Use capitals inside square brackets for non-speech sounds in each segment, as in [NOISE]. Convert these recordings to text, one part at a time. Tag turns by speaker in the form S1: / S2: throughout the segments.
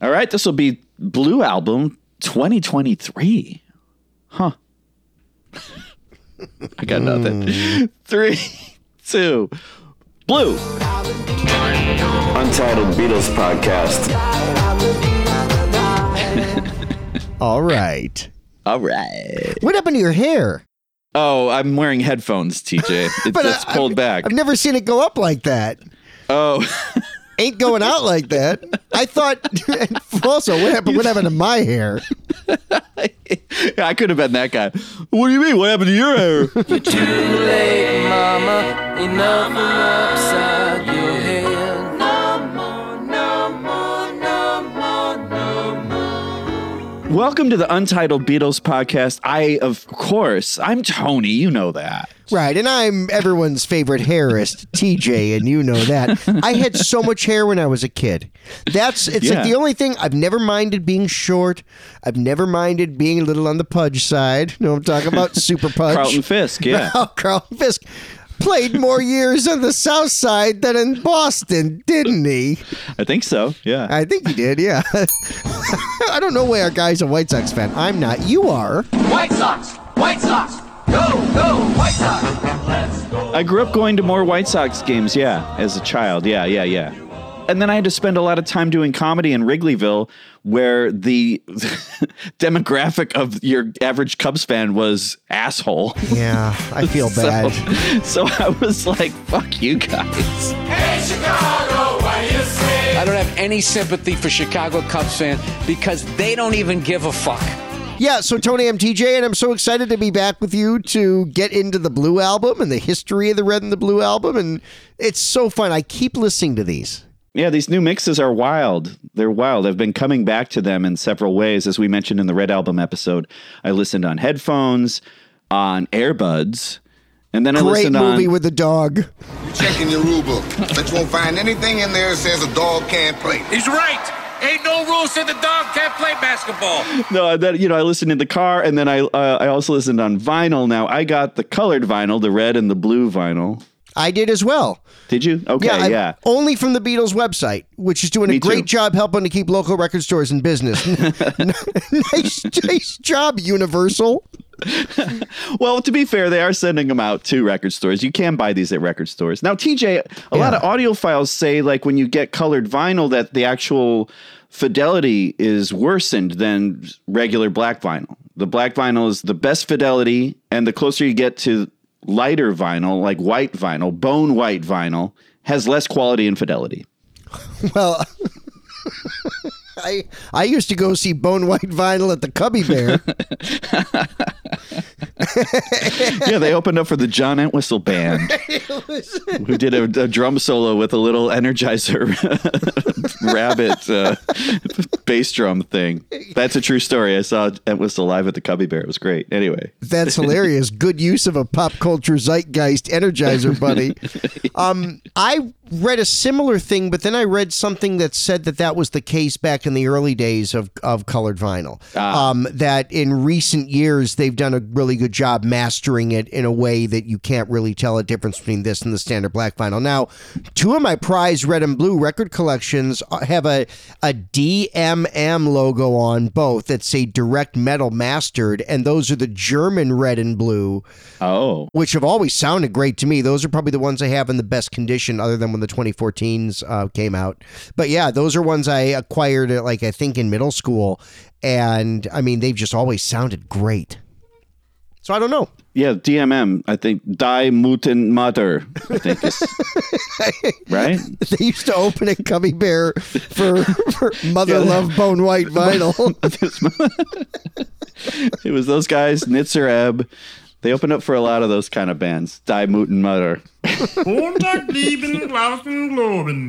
S1: All right, this will be Blue Album 2023. Huh. [LAUGHS] I got nothing. Hmm. Three, two, Blue.
S2: Untitled Beatles podcast. [LAUGHS]
S3: All right.
S1: All right.
S3: What happened to your hair?
S1: Oh, I'm wearing headphones, TJ. [LAUGHS] It's
S3: But
S1: just
S3: I-
S1: pulled
S3: I've-
S1: back.
S3: I've never seen it go up like that.
S1: oh,
S3: Ain't going out like that. I thought. [LAUGHS] also, what happened? What happened to my hair? [LAUGHS]
S1: I could have been that guy. What do you mean? What happened to your hair?
S4: Too late, mama. Enough of upside your
S1: Welcome to the Untitled Beatles podcast. I, of course, I'm Tony. You know that.
S3: Right, and I'm everyone's favorite hairist, TJ, and you know that. I had so much hair when I was a kid. That's it's
S1: Yeah.
S3: like the only thing I've never minded being short. I've never minded being a little on the pudge side. You know I'm talking about? Super pudge.
S1: Carlton Fisk, yeah. [LAUGHS]
S3: Carlton Fisk played more years on the South Side than in Boston, didn't he?
S1: I think so. Yeah.
S3: I think he did, yeah. [LAUGHS] I don't know why our guy's a White Sox fan. I'm not. You are.
S4: White Sox! White Sox! Go, go, White Sox! Let's go.
S1: I grew up going to more White Sox games, yeah, as a child. Yeah, yeah, yeah. And then I had to spend a lot of time doing comedy in Wrigleyville, where the [LAUGHS] demographic of your average Cubs fan was asshole.
S3: Yeah, I [LAUGHS] feel
S1: So,
S3: bad.
S1: so I was like, fuck you guys.
S4: Hey, Chicago, what do you say?
S5: I don't have any sympathy for Chicago Cubs fans because they don't even give a fuck.
S3: Yeah, so Tony, I'm TJ, and I'm so excited to be back with you to get into the Blue album and the history of the Red and the Blue album. And it's so fun. I keep listening to these.
S1: Yeah, these new mixes are wild. They're wild. I've been coming back to them in several ways. As we mentioned in the Red Album episode, I listened on headphones, on earbuds, and then I
S3: Great
S1: listened
S3: movie
S1: on.
S3: with the dog.
S6: You check in your rule book, but you won't find anything in there that says a dog can't play.
S7: He's right. Ain't no rule said the dog can't play basketball. [LAUGHS]
S1: no, that you know, I listened in the car, and then I uh, I also listened on vinyl. Now I got the colored vinyl, the red and the blue vinyl.
S3: I did as well.
S1: Did you? Okay,
S3: Yeah,
S1: yeah.
S3: Only from the Beatles website, which is doing a great
S1: too.
S3: job helping to keep local record stores in business. [LAUGHS] [LAUGHS] nice, nice job, Universal. [LAUGHS]
S1: Well, to be fair, they are sending them out to record stores. You can buy these at record stores. Now, TJ, a lot
S3: Yeah.
S1: of audiophiles say like when you get colored vinyl that the actual fidelity is worsened than regular black vinyl. The black vinyl is the best fidelity, and the closer you get to lighter vinyl, like white vinyl, bone white vinyl, has less quality and fidelity.
S3: Well, I I used to go see Bone White Vinyl at the Cubby Bear. [LAUGHS]
S1: yeah, they opened up for the John Entwistle band, [LAUGHS] who did a, a drum solo with a little Energizer [LAUGHS] rabbit uh, bass drum thing. That's a true story. I saw Entwistle live at the Cubby Bear. It was great. Anyway,
S3: That's hilarious. Good use of a pop culture zeitgeist energizer, buddy. Um, I read a similar thing, but then I read something that said that that was the case back in the early days of, of colored vinyl. Um, that in recent years, they've done a really good job mastering it in a way that you can't really tell a difference between this and the standard black vinyl. Now, two of my prized red and blue record collections have a, a DMM logo on both that say direct metal mastered, and those are the German red and blue
S1: oh,
S3: which have always sounded great to me. Those are probably the ones I have in the best condition, other than when the 2014s uh, came out. But yeah, those are ones I acquired at like I think in middle school, and I mean they've just always sounded great. So I don't know.
S1: yeah, DMM. I think Die Muten Mutter. I think is [LAUGHS] right.
S3: They used to open at Cubby Bear for, for Mother Love Bone White Vinyl. [LAUGHS]
S1: It was those guys, Nitzer Ebb. They opened up for a lot of those kind of bands. Die Muten Mutter.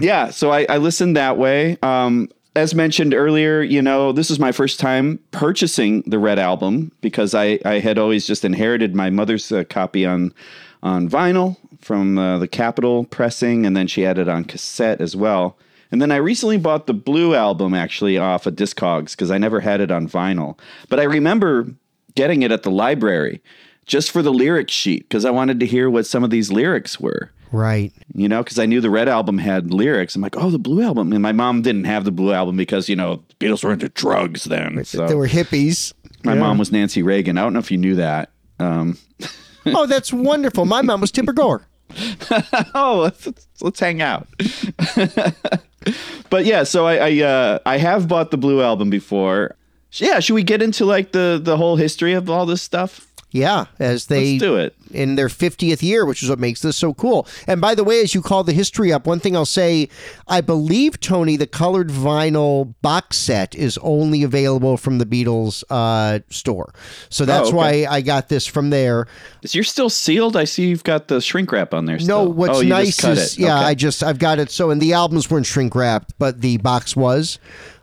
S1: Yeah, so I, I listened that way. Um, as mentioned earlier, you know, this is my first time purchasing the Red album because I, I had always just inherited my mother's uh, copy on on vinyl from uh, the Capitol pressing, and then she had it on cassette as well. And then I recently bought the Blue album actually off of Discogs because I never had it on vinyl. But I remember getting it at the library just for the lyric sheet because I wanted to hear what some of these lyrics were.
S3: Right.
S1: you know, because I knew the Red album had lyrics. I'm like, oh, the Blue album. And my mom didn't have the Blue album because, you know, Beatles were into drugs then. So
S3: They were hippies.
S1: my mom was Nancy Reagan. I don't know if you knew that. Um, [LAUGHS]
S3: oh, that's wonderful. My mom was Tipper Gore. [LAUGHS]
S1: oh, let's, let's, let's hang out. [LAUGHS] but yeah, so I I, uh, I have bought the Blue album before. Yeah, should we get into like the the whole history of all this stuff?
S3: Yeah, as they
S1: Let's do it.
S3: in their 50th year, which is what makes this so cool. And by the way, as you call the history up, one thing I'll say, I believe Tony, the colored vinyl box set is only available from the Beatles uh, store. So that's
S1: okay.
S3: why I got this from there.
S1: Is you're still sealed? I see you've got the shrink wrap on there.
S3: No,
S1: Still.
S3: what's
S1: oh,
S3: nice is yeah,
S1: Okay.
S3: I just I've got it so and the albums weren't shrink wrapped, but the box was.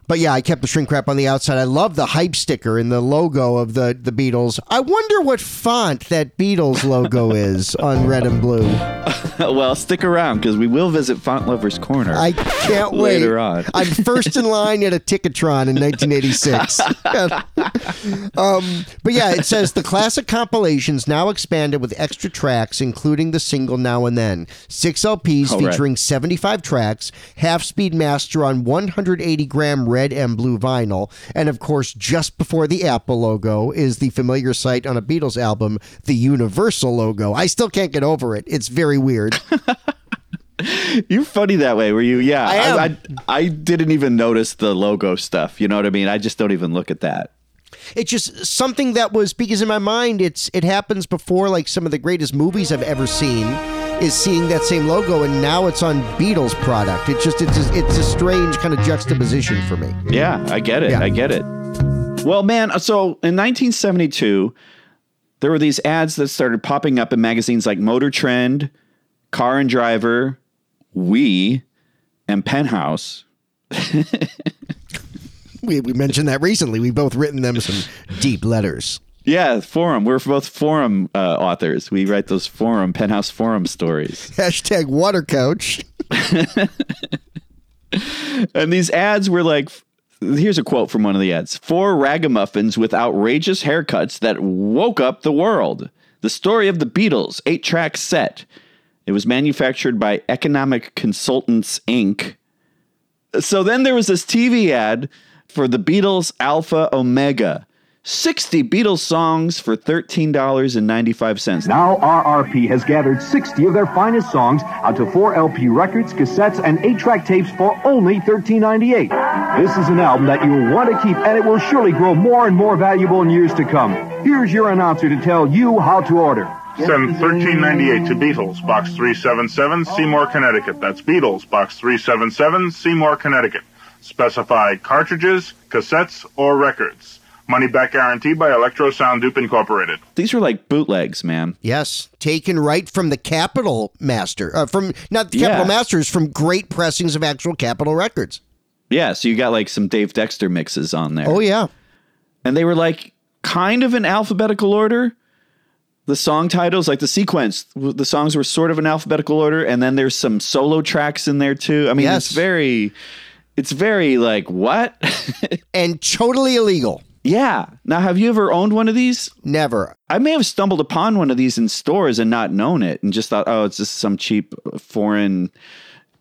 S3: But yeah, I kept the shrink wrap on the outside. I love the hype sticker and the logo of the the Beatles. I wonder what font that Beatles logo is on red and blue. [LAUGHS] [LAUGHS]
S1: well, stick around because we will visit Font Lovers Corner.
S3: I can't wait.
S1: Later on. [LAUGHS]
S3: I'm first in line at a Ticketron in 1986. [LAUGHS] um, but yeah, it says the classic compilations now expanded with extra tracks, including the single Now and Then. Six LPs
S1: Oh, right.
S3: featuring 75 tracks, half speed master on 180 gram red and blue vinyl. And of course, just before the Apple logo is the familiar sight on a Beatles album, the Universal logo. I still can't get over it. It's very weird. [LAUGHS]
S1: You're funny that way. Were you? Yeah,
S3: I.
S1: I, I, I didn't even notice the logo stuff. You know what I mean? I just don't even look at that.
S3: it's just something that was because in my mind it's it happens before like some of the greatest movies I've ever seen is seeing that same logo and now it's on Beatles product. It's just it's a, it's a strange kind of juxtaposition for me.
S1: Yeah, I get it.
S3: Yeah.
S1: I get it. Well, man, uh, so in 1972, there were these ads that started popping up in magazines like Motor Trend, Car and Driver, We, and Penthouse.
S3: We, we mentioned that recently. We've both written them some deep letters.
S1: Yeah, forum. We're both forum uh, authors. We write those forum, Penthouse forum stories. [LAUGHS]
S3: Hashtag water couch. [LAUGHS]
S1: And these ads were like here's a quote from one of the ads Four ragamuffins with outrageous haircuts that woke up the world. The story of the Beatles, eight track set. It was manufactured by Economic Consultants, Inc. So then there was this TV ad for the Beatles Alpha Omega. 60 Beatles songs for $13.95.
S8: Now RRP has gathered 60 of their finest songs out to four LP records, cassettes, and eight-track tapes for only $13.98. This is an album that you'll want to keep, and it will surely grow more and more valuable in years to come. Here's your announcer to tell you how to order.
S9: Send 1398 to Beatles, Box 377, Seymour, Connecticut. That's Beatles, Box 377, Seymour, Connecticut. Specify cartridges, cassettes, or records. Money back guaranteed by Electro Sound Dupe Incorporated.
S1: These were like bootlegs, man.
S3: Yes, taken right from the Capitol Master, uh, from not the Capitol
S1: Yeah.
S3: Masters, from great pressings of actual Capitol records.
S1: Yeah, so you got like some Dave Dexter mixes on there.
S3: Oh yeah,
S1: and they were like kind of in alphabetical order. The song titles, like the sequence, the songs were sort of in alphabetical order, and then there's some solo tracks in there too. I mean,
S3: Yes.
S1: it's very, it's very like what? [LAUGHS]
S3: and totally illegal.
S1: yeah. Now, have you ever owned one of these?
S3: Never.
S1: I may have stumbled upon one of these in stores and not known it, and just thought, oh, it's just some cheap foreign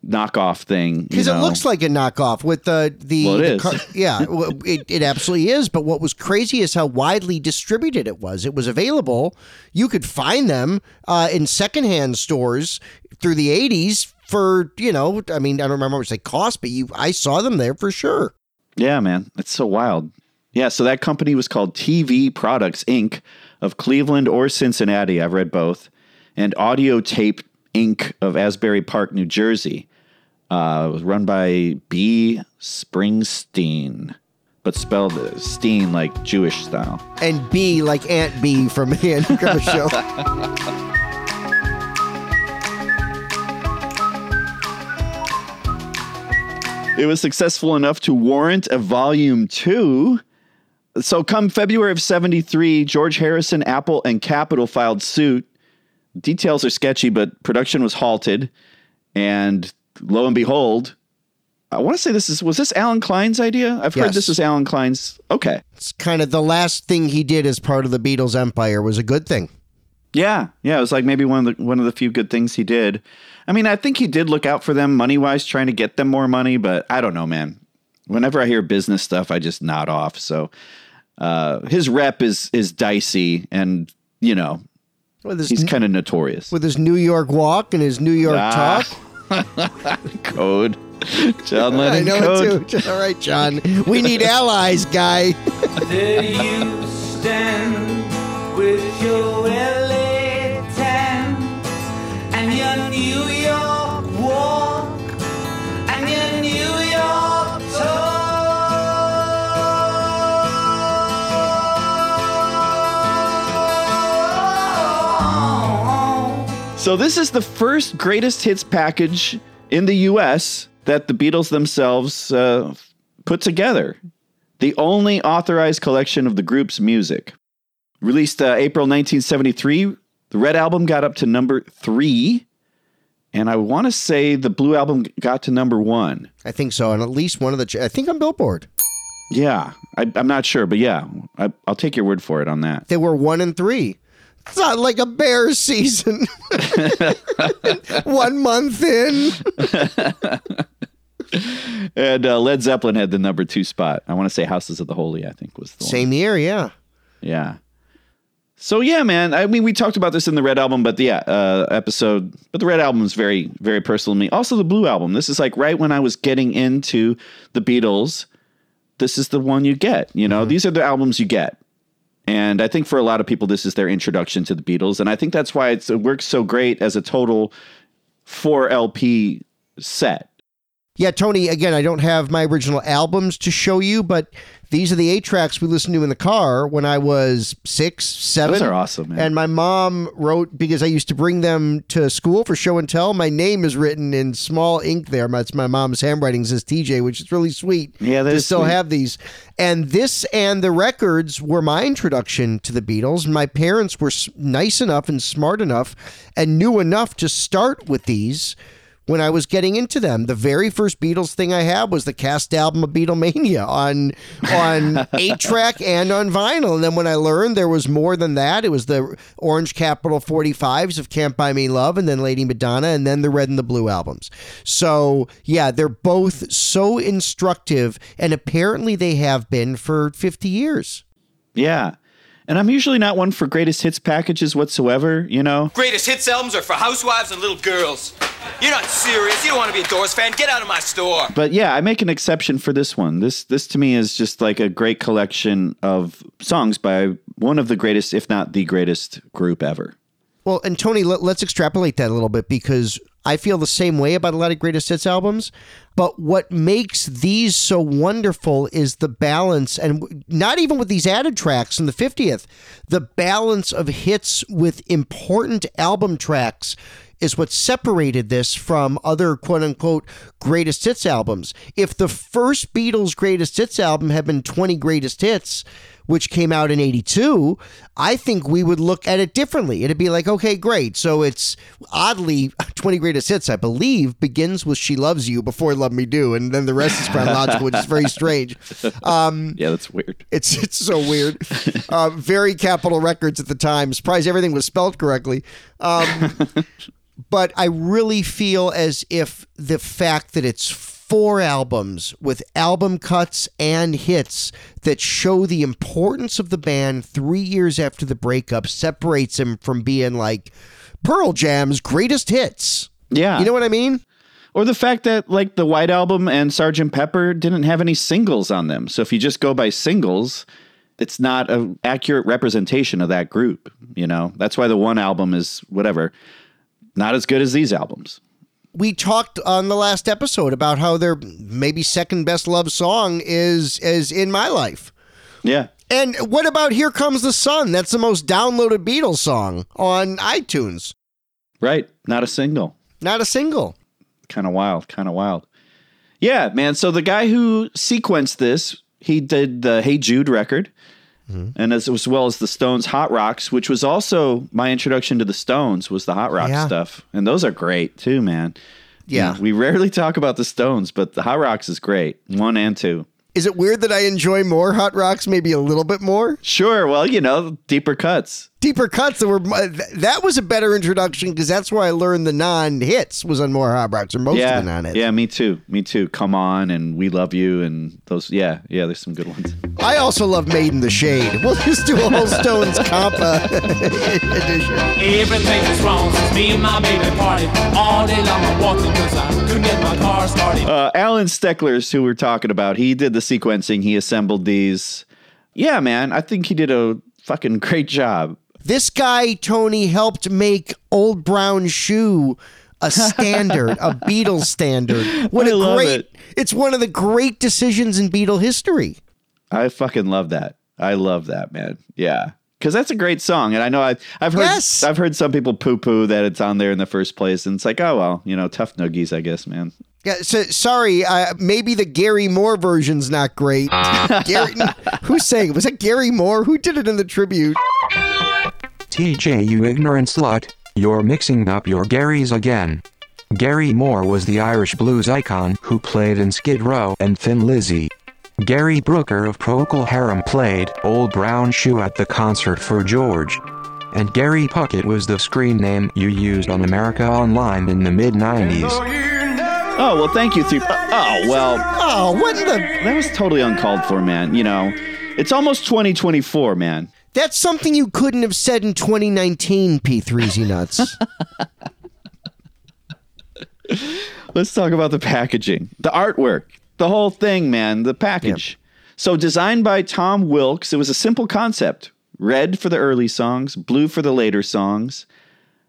S1: knockoff thing.
S3: Because it
S1: know?
S3: looks like a knockoff with the the,
S1: Well, it
S3: the
S1: is.
S3: yeah, [LAUGHS] it, it absolutely is. But what was crazy is how widely distributed it was. It was available. You could find them uh, in secondhand stores through the '80s for you know. I mean, I don't remember how much they cost, but you I saw them there for sure.
S1: Yeah, man. It's so wild. Yeah, so that company was called TV Products Inc. of Cleveland or Cincinnati. I've read both. And Audio Tape Inc. of Asbury Park, New Jersey. Uh, it was run by B. Springsteen, but spelled Steen like Jewish style.
S3: And B like Aunt B from Griffith [LAUGHS] Show.
S1: It was successful enough to warrant a volume two. So, come February of 73, George Harrison, Apple, and Capitol filed suit. Details are sketchy, but production was halted. And lo and behold, I want to say this is, was this Allen Klein's idea? I've heard this is Allen Klein's. Okay.
S3: It's kind of the last thing he did as part of the Beatles empire was a good thing.
S1: Yeah, yeah, it was like maybe one of the one of the few good things he did. I mean, I think he did look out for them money wise, trying to get them more money, but I don't know, man. Whenever I hear business stuff, I just nod off. So uh, his rep is is dicey, and you know he's kind of notorious.
S3: with his New York walk and his New York
S1: Ah,
S3: talk. [LAUGHS]
S1: Code, John
S3: I know
S1: code.
S3: it too. [LAUGHS] All right, John. We need allies, guy.
S4: There you stand with your LA
S1: So this is the first greatest hits package in the U.S. that the Beatles themselves uh, put together. The only authorized collection of the group's music. Released uh, April 1973, the Red Album got up to number three, and I want to say the Blue Album got to number one.
S3: I think so. And at least one of the, ch- I think on Billboard.
S1: Yeah, I, I'm not sure, but yeah, I, I'll take your word for it on that.
S3: They were one and three. It's not like a bear season. [LAUGHS] one month in. [LAUGHS]
S1: And uh, Led Zeppelin had the number two spot. I want to say Houses of the Holy, I think was the one.
S3: Same year, yeah.
S1: Yeah. So yeah, man. I mean, we talked about this in the Red Album, but yeah, uh, episode. But the Red Album is very, very personal to me. Also, the Blue Album. This is like right when I was getting into the Beatles. This is the one you get. You know, these are the albums you get. And I think for a lot of people, this is their introduction to the Beatles, and I think that's why it works so great as a total four LP set.
S3: Yeah, Tony, again, I don't have my original albums to show you, but these are the eight tracks we listened to in the car when I was six, seven.
S1: Those are awesome, man.
S3: And my mom wrote, because I used to bring them to school for show and tell, my name is written in small ink there. That's my mom's handwriting, says TJ, which is really sweet.
S1: Yeah,
S3: to still
S1: sweet.
S3: have these. And this and the records were my introduction to the Beatles. My parents were nice enough and smart enough and knew enough to start with these when I was getting into them. The very first Beatles thing I had was the cast album of Beatlemania on on [LAUGHS] eight track and on vinyl. And then when I learned there was more than that, it was the Orange Capitol 45s of Can't Buy Me Love and then Lady Madonna and then the Red and the Blue albums. So yeah, they're both so instructive and apparently they have been for 50 years.
S1: Yeah. And I'm usually not one for greatest hits packages whatsoever, you know?
S10: Greatest hits albums are for housewives and little girls. You're not serious. You don't want to be a Doors fan. Get out of my store.
S1: But yeah, I make an exception for this one. This this to me is just like a great collection of songs by one of the greatest, if not the greatest group ever.
S3: Well, and Tony, let, let's extrapolate that a little bit because I feel the same way about a lot of greatest hits albums. But what makes these so wonderful is the balance, and not even with these added tracks in the 50th, the balance of hits with important album tracks is what separated this from other quote unquote greatest hits albums. If the first Beatles greatest hits album had been 20 greatest hits, which came out in 82, I think we would look at it differently. It'd be like, okay, great. So it's oddly [LAUGHS] 20 greatest hits, I believe, begins with She Loves You before Love Me Do, and then the rest is chronological, which is very strange. Um, [LAUGHS]
S1: yeah, that's weird.
S3: It's it's so weird. Uh, very Capitol Records at the time. Surprised everything was spelled correctly. Um, [LAUGHS] but I really feel as if the fact that it's four albums with album cuts and hits that show the importance of the band three years after the breakup separates him from being like Pearl Jam's greatest hits.
S1: Yeah.
S3: You know what I mean?
S1: Or the fact that like the White Album and Sgt. Pepper didn't have any singles on them. So if you just go by singles, it's not an accurate representation of that group, you know? That's why the one album is whatever, not as good as these albums.
S3: we talked on the last episode about how their maybe second best love song is is in my life.
S1: Yeah.
S3: And what about Here Comes the Sun? That's the most downloaded Beatles song on iTunes.
S1: Right. Not a single.
S3: Not a single.
S1: Kind of wild. Kind of wild. Yeah, man. So the guy who sequenced this, he did the Hey Jude record, Mm-hmm. and as, as well as the Stones Hot Rocks, which was also my introduction to the Stones was the Hot Rock
S3: Yeah.
S1: stuff, and those are great too, man.
S3: Yeah.
S1: we rarely talk about the Stones, but the Hot Rocks is great, one and two.
S3: Is it weird that I enjoy more Hot Rocks maybe a little bit more?
S1: Sure. Well, you know, deeper cuts.
S3: Deeper cuts that were uh, that was a better introduction because that's where I learned the non-hits was on more Hot Rocks or most
S1: yeah,
S3: of the non-hits.
S1: yeah, me too. Me too. Come on, and we love you, and those. Yeah, yeah. There's some good ones.
S3: I also love Made in the Shade. [LAUGHS] We'll just do a whole Stones compa [LAUGHS] edition.
S4: Everything is wrong since me and my baby party. All day long I'm walking
S1: Uh, Alan Stecklers, who we're talking about, he did the sequencing. He assembled these. Yeah, man. I think he did a fucking great job.
S3: This guy Tony helped make Old Brown Shoe a standard, a [LAUGHS] Beatles standard. What
S1: I
S3: a great!
S1: it.
S3: It's one of the great decisions in Beatle history.
S1: I fucking love that. I love that, man. Yeah. Cause that's a great song. And I know I've, I've heard,
S3: Yes.
S1: I've heard some people poo poo that it's on there in the first place. And it's like, oh, well, you know, tough noogies, I guess, man.
S3: Yeah, so sorry. Uh, maybe the Gary Moore version's not great. [LAUGHS] Gary, who's saying it? Was that Gary Moore? Who did it in the tribute?
S11: TJ, you ignorant slut, you're mixing up your Garys again. Gary Moore was the Irish blues icon who played in Skid Row and Thin Lizzy. Gary Brooker of Procol Harum played Old Brown Shoe at the concert for George. And Gary Puckett was the screen name you used on America Online in the mid 90s.
S1: Oh, well, thank you. Three. Oh, well,
S3: Oh, what the?
S1: that was totally uncalled for, man. You know, it's almost 2024, man.
S3: That's something you couldn't have said in 2019, P3Z nuts. [LAUGHS]
S1: Let's talk about the packaging, the artwork, the whole thing, man, the package. So, designed by Tom Wilkes, it was a simple concept red for the early songs, blue for the later songs.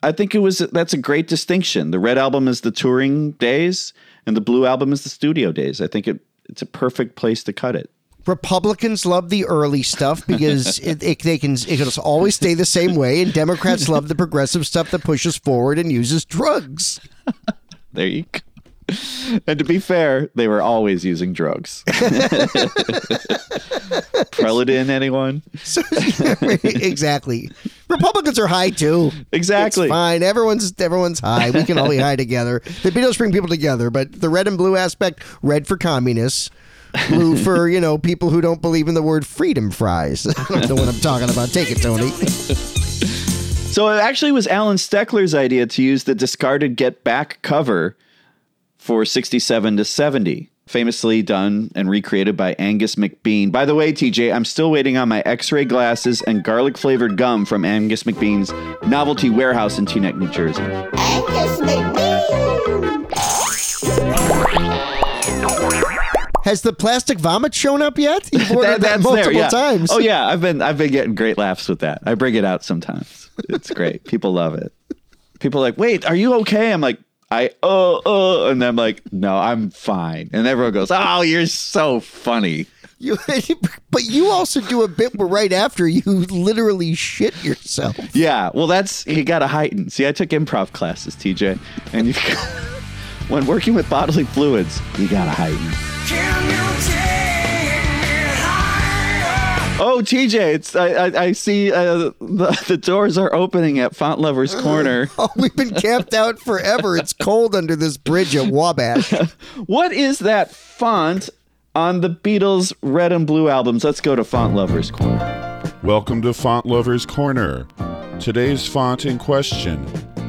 S1: I think it was that's a great distinction. The red album is the touring days, and the blue album is the studio days. I think it it's a perfect place to cut it.
S3: Republicans love the early stuff because [LAUGHS] it, it, they can it can always stay the same way, and Democrats love the progressive stuff that pushes forward and uses drugs. [LAUGHS]
S1: There you go. [LAUGHS] And to be fair, they were always using drugs. [LAUGHS] Preludin, anyone?
S3: So, [LAUGHS] exactly. Republicans are high too.
S1: Exactly.
S3: It's fine. Everyone's everyone's high. We can all be high together. The Beatles bring people together, but the red and blue aspect: red for communists, blue for you know people who don't believe in the word freedom fries. I don't know what I'm talking about. Take it, Tony.
S1: So it actually was Alan Steckler's idea to use the discarded Get Back cover for 67 to 70, famously done and recreated by Angus McBean. By the way, TJ, I'm still waiting on my x ray glasses and garlic flavored gum from Angus McBean's novelty warehouse in Teaneck, New Jersey. Angus McBean!
S3: Has the plastic vomit shown up yet? You've [LAUGHS] ordered that, multiple
S1: yeah.
S3: times.
S1: Oh yeah, I've been I've been getting great laughs with that. I bring it out sometimes. It's great. People love it. People are like, "Wait, are you okay?" I'm like, "I uh uh," and I'm like, "No, I'm fine." And everyone goes, "Oh, you're so funny."
S3: You, [LAUGHS] but you also do a bit where right after you literally shit yourself.
S1: Yeah, well, that's you got to heighten. See, I took improv classes, TJ, and you [LAUGHS] when working with bodily fluids, you got to heighten. Oh, TJ, it's I I, I see uh, the the doors are opening at Font Lovers Corner. [LAUGHS]
S3: Oh, we've been camped out forever. It's cold under this bridge at Wabash. [LAUGHS]
S1: What is that font on the Beatles' red and blue albums? Let's go to Font Lovers Corner.
S12: Welcome to Font Lovers Corner. Today's font in question.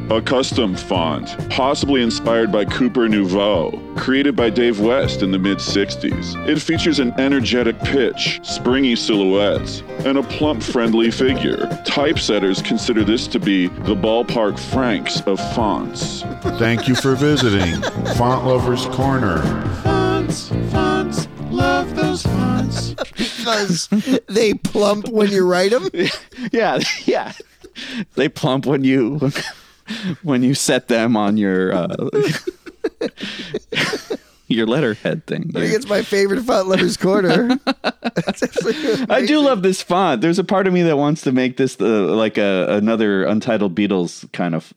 S9: A custom font, possibly inspired by Cooper Nouveau, created by Dave West in the mid 60s. It features an energetic pitch, springy silhouettes, and a plump, friendly figure. Typesetters consider this to be the ballpark Franks of fonts.
S12: Thank you for visiting Font Lovers Corner.
S1: Fonts, fonts, love those fonts.
S3: because they plump when you write them. [LAUGHS]
S1: yeah, yeah. They plump when you [LAUGHS] when you set them on your uh, [LAUGHS] your letterhead thing.
S3: I think it's my favorite font lovers corner. [LAUGHS]
S1: I do love this font. There's a part of me that wants to make this the like a another Untitled Beatles kind of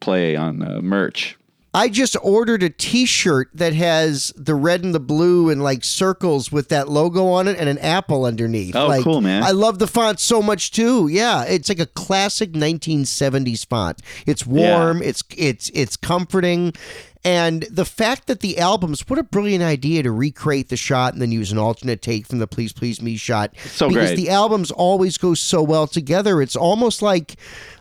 S1: play on uh, merch.
S3: I just ordered a T-shirt that has the red and the blue and like circles with that logo on it and an apple underneath.
S1: Oh,
S3: Like,
S1: cool, man.
S3: I love the font so much too. Yeah, it's like a classic 1970s font. It's warm. It's it's it's comforting. And the fact that the albums, what a brilliant idea to recreate the shot and then use an alternate take from the Please Please Me shot.
S1: So
S3: because
S1: great.
S3: the albums always go so well together. It's almost like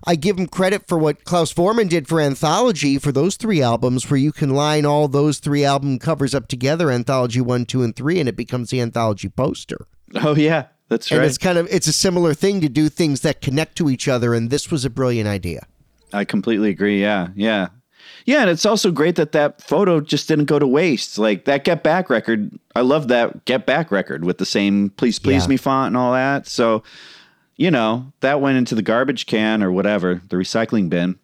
S3: I give him credit for what Klaus Voormann did for Anthology for those three albums, where you can line all those three album covers up together, Anthology 1, 2, and 3, and it becomes the Anthology poster.
S1: Oh yeah, that's right.
S3: And it's kind of it's a similar thing to do things that connect to each other, and this was a brilliant idea.
S1: I completely agree. Yeah, yeah, yeah. And it's also great that that photo just didn't go to waste. Like that Get Back record, I love that Get Back record with the same "Please Please
S3: Yeah.
S1: Me" font and all that. So, you know, that went into the garbage can or whatever, the recycling bin,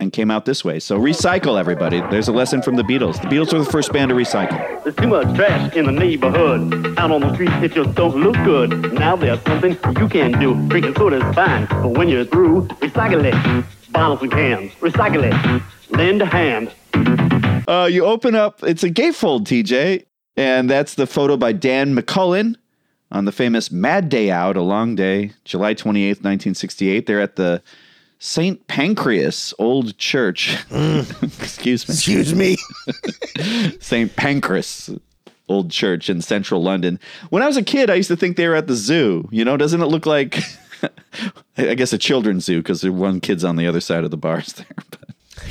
S1: and came out this way. So recycle, everybody. There's a lesson from the Beatles. The Beatles were the first band to recycle.
S13: There's too much trash in the neighborhood. Out on the street, it just don't look good. Now there's something you can do. Drinking soda is fine, but when you're through, recycle it. Bottles and cans, recycle it. Lend a hand.
S1: Uh, you open up, it's a gatefold, TJ, and that's the photo by Don McCullin on the famous Mad Day Out, a long day, July 28th, 1968. They're at the St. Pancras Old Church. [LAUGHS] Excuse me.
S3: Excuse me. [LAUGHS]
S1: St. Pancras Old Church in central London. When I was a kid, I used to think they were at the zoo. You know, doesn't it look like, [LAUGHS] I guess, a children's zoo because there one kid's on the other side of the bars there.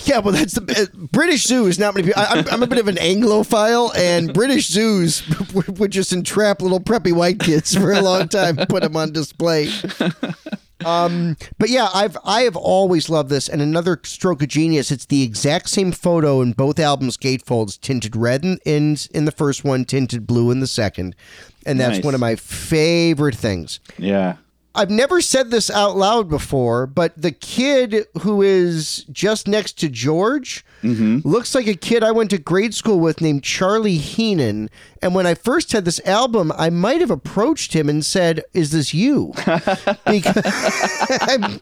S3: Yeah, well, that's the uh, British Zoo is not many people. I, I'm, I'm a bit of an Anglophile, and British zoos [LAUGHS] would, would just entrap little preppy white kids for a long time, put them on display. Um, but yeah, I've I have always loved this, and another stroke of genius. It's the exact same photo in both albums. Gatefolds tinted red in in, in the first one, tinted blue in the second, and that's
S1: Nice.
S3: one of my favorite things.
S1: yeah.
S3: I've never said this out loud before, but the kid who is just next to George looks like a kid I went to grade school with named Charlie Heenan. And when I first had this album, I might have approached him and said, Is this you? [LAUGHS] because,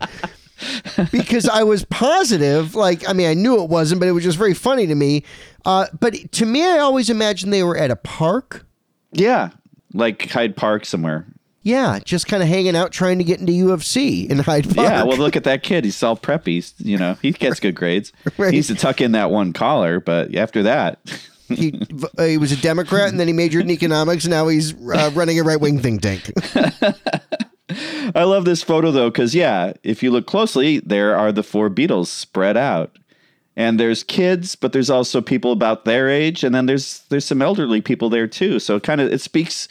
S3: because I was positive. Like, I mean, I knew it wasn't, but it was just very funny to me. Uh, but to me, I always imagined they were at a park.
S1: Yeah. Like Hyde Park somewhere.
S3: Yeah, just kind of hanging out trying to get into UFC in Hyde Park.
S1: Yeah, well, look at that kid. He's all preppy. He's, you know, he gets good grades. [LAUGHS]
S3: Right.
S1: He used to tuck in that one collar, but after that, [LAUGHS]
S3: he, uh, he was a Democrat and then he majored in economics. And now he's uh, running a right wing think tank. [LAUGHS]
S1: I love this photo though, because yeah, if you look closely, there are the four Beatles spread out, and there's kids, but there's also people about their age, and then there's there's some elderly people there too. So kind of it speaks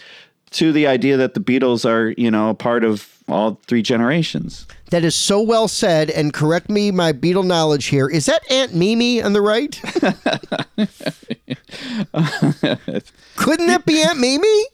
S1: to the idea that the Beatles are you know a part of all three generations.
S3: That is so well said. And correct me, my Beatle knowledge here. Is that Aunt Mimi on the right? [LAUGHS] Couldn't that be Aunt Mimi?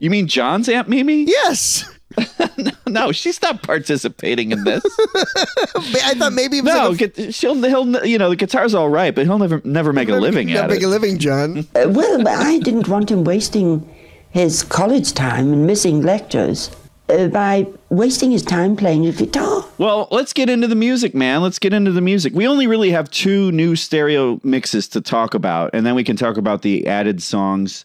S1: You mean John's Aunt Mimi?
S3: Yes. [LAUGHS]
S1: no, she's not participating in this. [LAUGHS]
S3: I thought maybe
S1: no,
S3: like a-
S1: she'll he'll you know the guitar's all right, but he'll never never make a living
S3: Not
S1: at
S3: make
S1: it.
S3: a living, John.
S14: Uh, well, I didn't want him wasting his college time and missing lectures uh, by wasting his time playing the guitar.
S1: Well, let's get into the music, man. Let's get into the music. We only really have two new stereo mixes to talk about, and then we can talk about the added songs,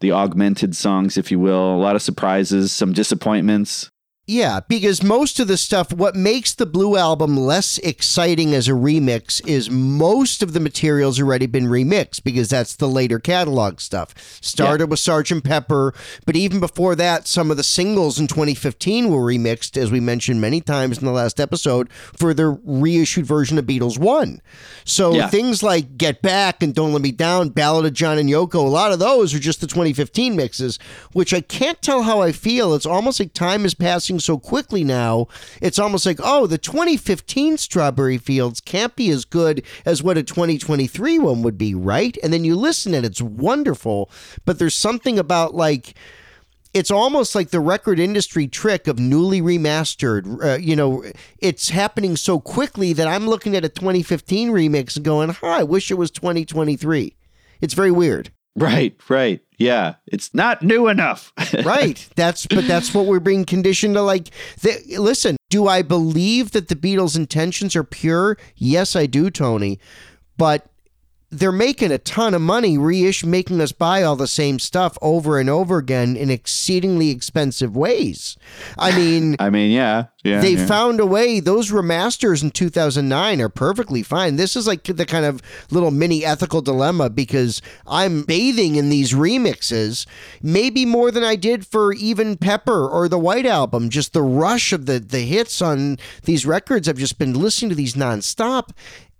S1: the augmented songs, if you will. A lot of surprises, some disappointments.
S3: Yeah, because most of the stuff, what makes the Blue album less exciting as a remix is most of the material's already been remixed because that's the later catalog stuff. Started with Sgt. Pepper, but even before that, some of the singles in 2015 were remixed, as we mentioned many times in the last episode, for the reissued version of Beatles 1. So
S1: Yeah.
S3: things like Get Back and Don't Let Me Down, Ballad of John and Yoko, a lot of those are just the 2015 mixes, which I can't tell how I feel. It's almost like time is passing so quickly now. It's almost like, oh, the 2015 Strawberry Fields can't be as good as what a 2023 one would be, right? And then you listen and it's wonderful, but there's something about like, it's almost like the record industry trick of newly remastered. Uh, you know, it's happening so quickly that I'm looking at a 2015 remix and going, "Hi, I wish it was 2023." It's very weird.
S1: Right, right. Yeah, it's not new enough. [LAUGHS]
S3: right. That's but that's what we're being conditioned to like. Listen, do I believe that the Beatles' intentions are pure? Yes, I do, Tony. But they're making a ton of money reissue making us buy all the same stuff over and over again in exceedingly expensive ways. I mean, [LAUGHS]
S1: I mean, yeah, yeah.
S3: they
S1: yeah.
S3: found a way. Those remasters in 2009 are perfectly fine. This is like the kind of little mini ethical dilemma because I'm bathing in these remixes, maybe more than I did for even Pepper or the White Album. Just the rush of the the hits on these records. I've just been listening to these nonstop,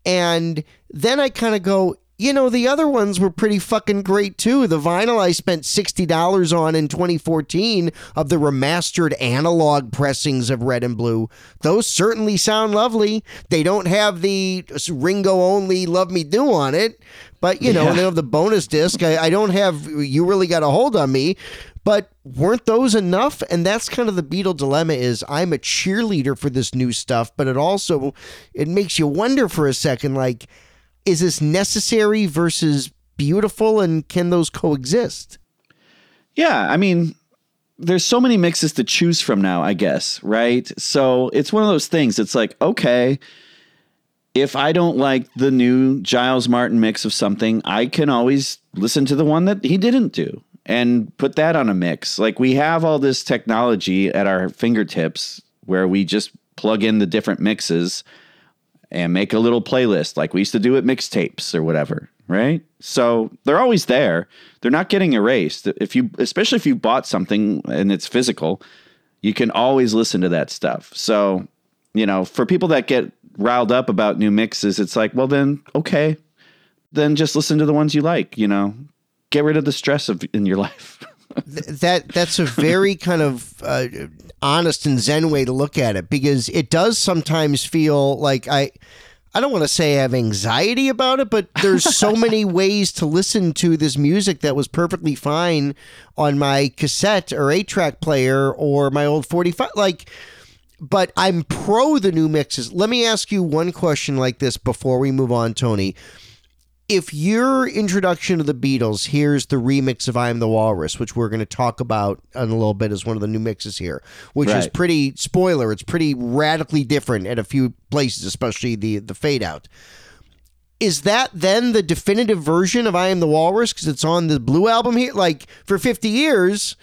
S3: and then I kind of go, you know, the other ones were pretty fucking great too. The vinyl I spent $60 on in 2014 of the remastered analog pressings of Red and Blue. Those certainly sound lovely. They don't have the Ringo only Love Me Do on it, but you know,
S1: Yeah.
S3: they have the bonus disc. I, I don't have You Really Got a Hold on Me. But weren't those enough? And that's kind of the Beatle dilemma is I'm a cheerleader for this new stuff, but it also it makes you wonder for a second like is this necessary versus beautiful and can those coexist?
S1: Yeah, I mean, there's so many mixes to choose from now, I guess, right? So it's one of those things. It's like, okay, if I don't like the new Giles Martin mix of something, I can always listen to the one that he didn't do and put that on a mix. Like we have all this technology at our fingertips where we just plug in the different mixes and make a little playlist like we used to do at mixtapes or whatever, right? So they're always there. They're not getting erased. If you especially if you bought something and it's physical, you can always listen to that stuff. So, you know, for people that get riled up about new mixes, it's like, well then, okay. Then just listen to the ones you like, you know. Get rid of the stress of in your [LAUGHS] life.
S3: Th- that that's a very kind of uh, honest and zen way to look at it because it does sometimes feel like I I don't want to say I have anxiety about it, but there's so [LAUGHS] many ways to listen to this music that was perfectly fine on my cassette or eight track player or my old 45 like but I'm pro the new mixes. Let me ask you one question like this before we move on, Tony if your introduction to the Beatles, here's the remix of I Am the Walrus, which we're going to talk about in a little bit as one of the new mixes here, which is pretty spoiler. It's pretty radically different at a few places, especially the the fade out. Is that then the definitive version of I Am the Walrus because it's on the Blue album here? Like for 50 years,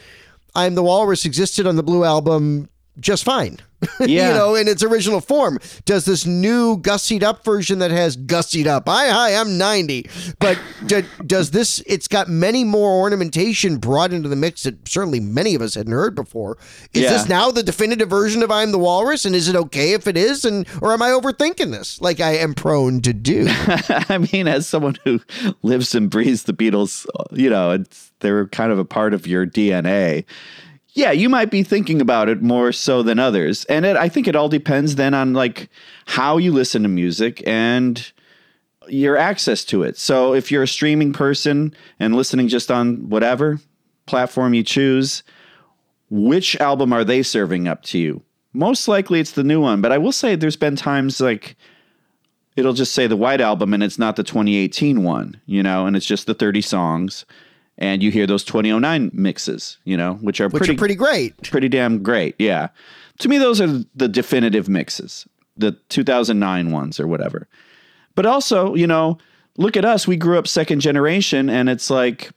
S3: I Am the Walrus existed on the Blue album just fine. [LAUGHS]
S1: Yeah.
S3: you know, in its original form. Does this new gussied up version that has gussied up? I, hi, I'm 90. But [LAUGHS] d- does this, it's got many more ornamentation brought into the mix that certainly many of us hadn't heard before. Is
S1: Yeah.
S3: this now the definitive version of I'm the Walrus? And is it okay if it is? And, or am I overthinking this like I am prone to do? [LAUGHS]
S1: I mean, as someone who lives and breathes the Beatles, uh, you know, it's, they're kind of a part of your DNA. Yeah, you might be thinking about it more so than others. And it, I think it all depends then on like how you listen to music and your access to it. So if you're a streaming person and listening just on whatever platform you choose, which album are they serving up to you? Most likely it's the new one, but I will say there's been times like it'll just say the White Album and it's not the 2018 one, you know, and it's just the 30 songs. And you hear those 2009 mixes, you know, which are
S3: Which
S1: pretty
S3: are pretty great.
S1: pretty damn great. Yeah. To me, those are the definitive mixes, the 2009 ones or whatever. But also, you know, look at us. We grew up second generation, and it's like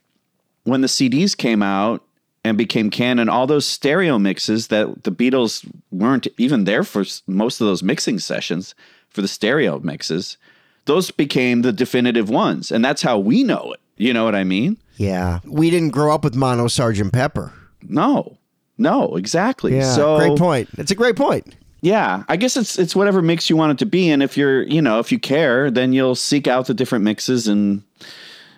S1: when the CDs came out and became canon, all those stereo mixes that the Beatles weren't even there for most of those mixing sessions for the stereo mixes, those became the definitive ones. And that's how we know it. You know what I mean?
S3: Yeah. We didn't grow up with Mono Sergeant Pepper.
S1: No, no, exactly.
S3: Yeah.
S1: so
S3: great point. It's a great point.
S1: Yeah, I guess it's it's whatever mix you want it to be, and if you're you know if you care, then you'll seek out the different mixes and.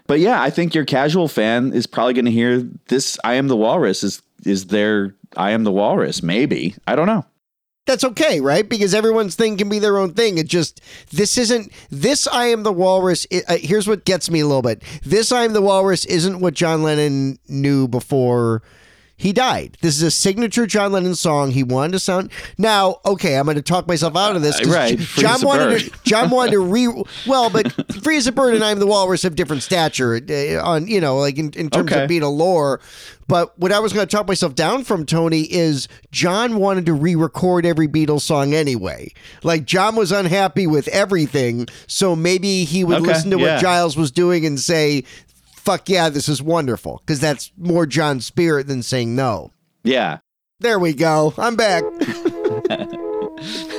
S1: But yeah, I think your casual fan is probably going to hear this. I am the Walrus is is their I am the Walrus. Maybe I don't know.
S3: That's okay, right? Because everyone's thing can be their own thing. It just this isn't this. I am the walrus. It, uh, here's what gets me a little bit. This I am the walrus isn't what John Lennon knew before he died. This is a signature John Lennon song. He wanted to sound now. Okay, I'm going to talk myself out of this.
S1: Uh, right,
S3: John wanted to. [LAUGHS] John wanted to re. [LAUGHS] Well, but Free as a Bird and I'm the Walrus have different stature uh, on you know like in, in terms
S1: Okay.
S3: of a lore. But what I was going to talk myself down from Tony is John wanted to re-record every Beatles song anyway. Like John was unhappy with everything, so maybe he would
S1: Okay,
S3: listen to
S1: yeah.
S3: what Giles was doing and say, "Fuck yeah, this is wonderful," because that's more John's spirit than saying no.
S1: Yeah.
S3: There we go. I'm back. [LAUGHS] [LAUGHS]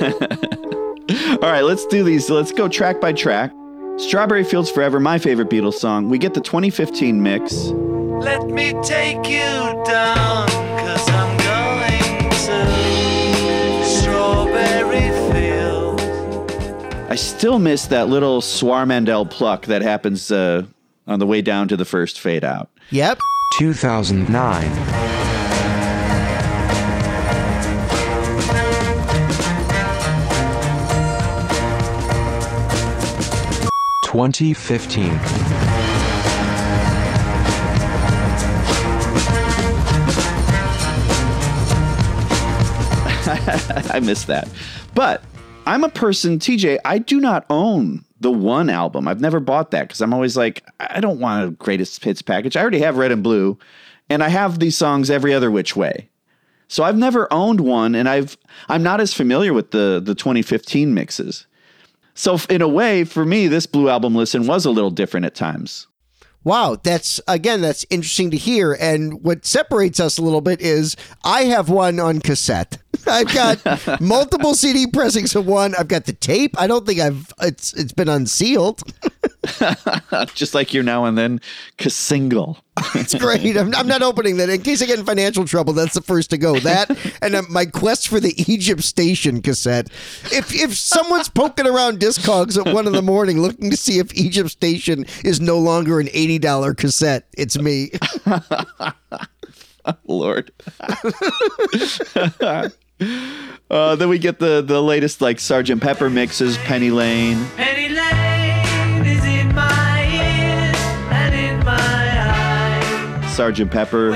S1: All right, let's do these. Let's go track by track. Strawberry Fields Forever, my favorite Beatles song. We get the 2015 mix.
S15: Let me take you down, cause I'm going to Strawberry Field.
S1: I still miss that little Swarmandal pluck that happens uh, on the way down to the first fade out.
S3: Yep.
S11: 2009. Twenty fifteen. [LAUGHS]
S1: I miss that. But I'm a person, TJ, I do not own the one album. I've never bought that because I'm always like, I don't want a greatest hits package. I already have red and blue, and I have these songs every other which way. So I've never owned one, and I've I'm not as familiar with the the 2015 mixes. So in a way, for me, this blue album listen was a little different at times.
S3: Wow, that's again, that's interesting to hear. And what separates us a little bit is I have one on cassette. [LAUGHS] I've got [LAUGHS] multiple CD pressings of one. I've got the tape. I don't think I've it's it's been unsealed. [LAUGHS] [LAUGHS]
S1: Just like you're now and then single.
S3: It's great. I'm, I'm not opening that in case I get in financial trouble. That's the first to go. That [LAUGHS] and uh, my quest for the Egypt Station cassette. If if someone's poking around Discogs at one in the morning looking to see if Egypt Station is no longer an eighty dollar cassette, it's me. [LAUGHS]
S1: Lord. uh, then we get the the latest like Sergeant Pepper mixes, Penny Lane.
S15: Penny Lane the Pepper.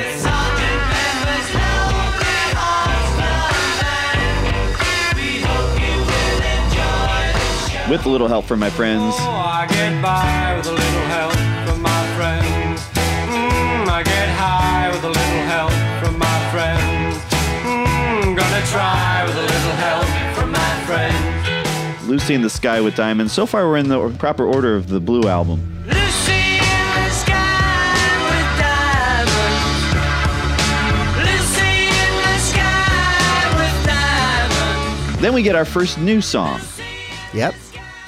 S1: with a little help from my friends.
S4: Oh, I get by with a little help from my friends. Mm, I get high with a little help from my friends. Mm, gonna try with a little help from my friends.
S1: Lucy in the Sky with Diamonds. So far, we're in the proper order of the Blue album. Then we get our first new song.
S3: Yep.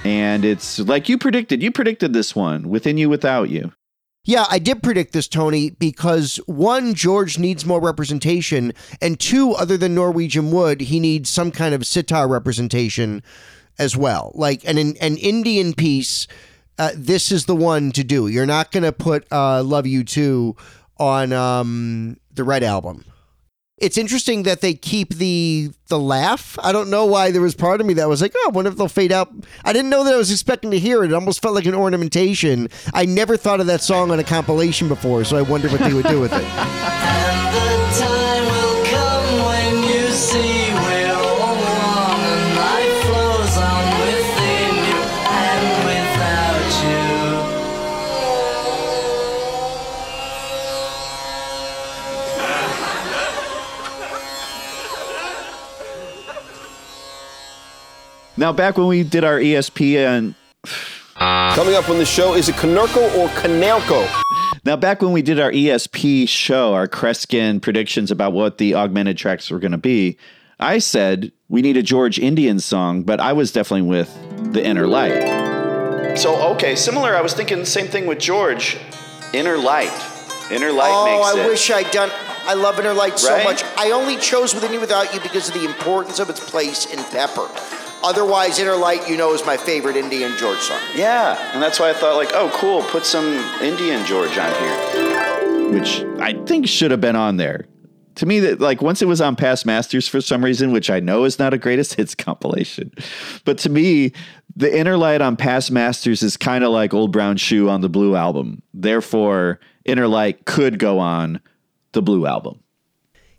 S1: And it's like you predicted. You predicted this one, Within You, Without You.
S3: Yeah, I did predict this, Tony, because one, George needs more representation, and two, other than Norwegian Wood, he needs some kind of sitar representation as well. Like an an Indian piece. Uh, this is the one to do. You're not going to put uh, "Love You Too" on um, the Red album. It's interesting that they keep the the laugh. I don't know why there was part of me that was like, oh, I wonder if they'll fade out. I didn't know that I was expecting to hear it. It almost felt like an ornamentation. I never thought of that song on a compilation before, so I wonder what they would do with it. [LAUGHS]
S1: Now, back when we did our ESPN.
S16: Coming up on the show, is it Canerco or Canelco?
S1: Now, back when we did our ESP show, our Kreskin predictions about what the augmented tracks were going to be, I said we need a George Indian song, but I was definitely with the Inner Light. So, okay, similar. I was thinking the same thing with George. Inner Light. Inner Light makes-
S3: oh,
S1: makes
S3: I
S1: it.
S3: wish I'd done. I love Inner Light so much. I only chose Within You Without You because of the importance of its place in Pepper. Otherwise, Inner Light, you know, is my favorite Indian George song.
S1: Yeah, and that's why I thought like, oh, cool, put some Indian George on here, which I think should have been on there. To me, that like once it was on Past Masters for some reason, which I know is not a greatest hits compilation, but to me, the Inner Light on Past Masters is kind of like Old Brown Shoe on the Blue album. Therefore, Inner Light could go on the Blue album.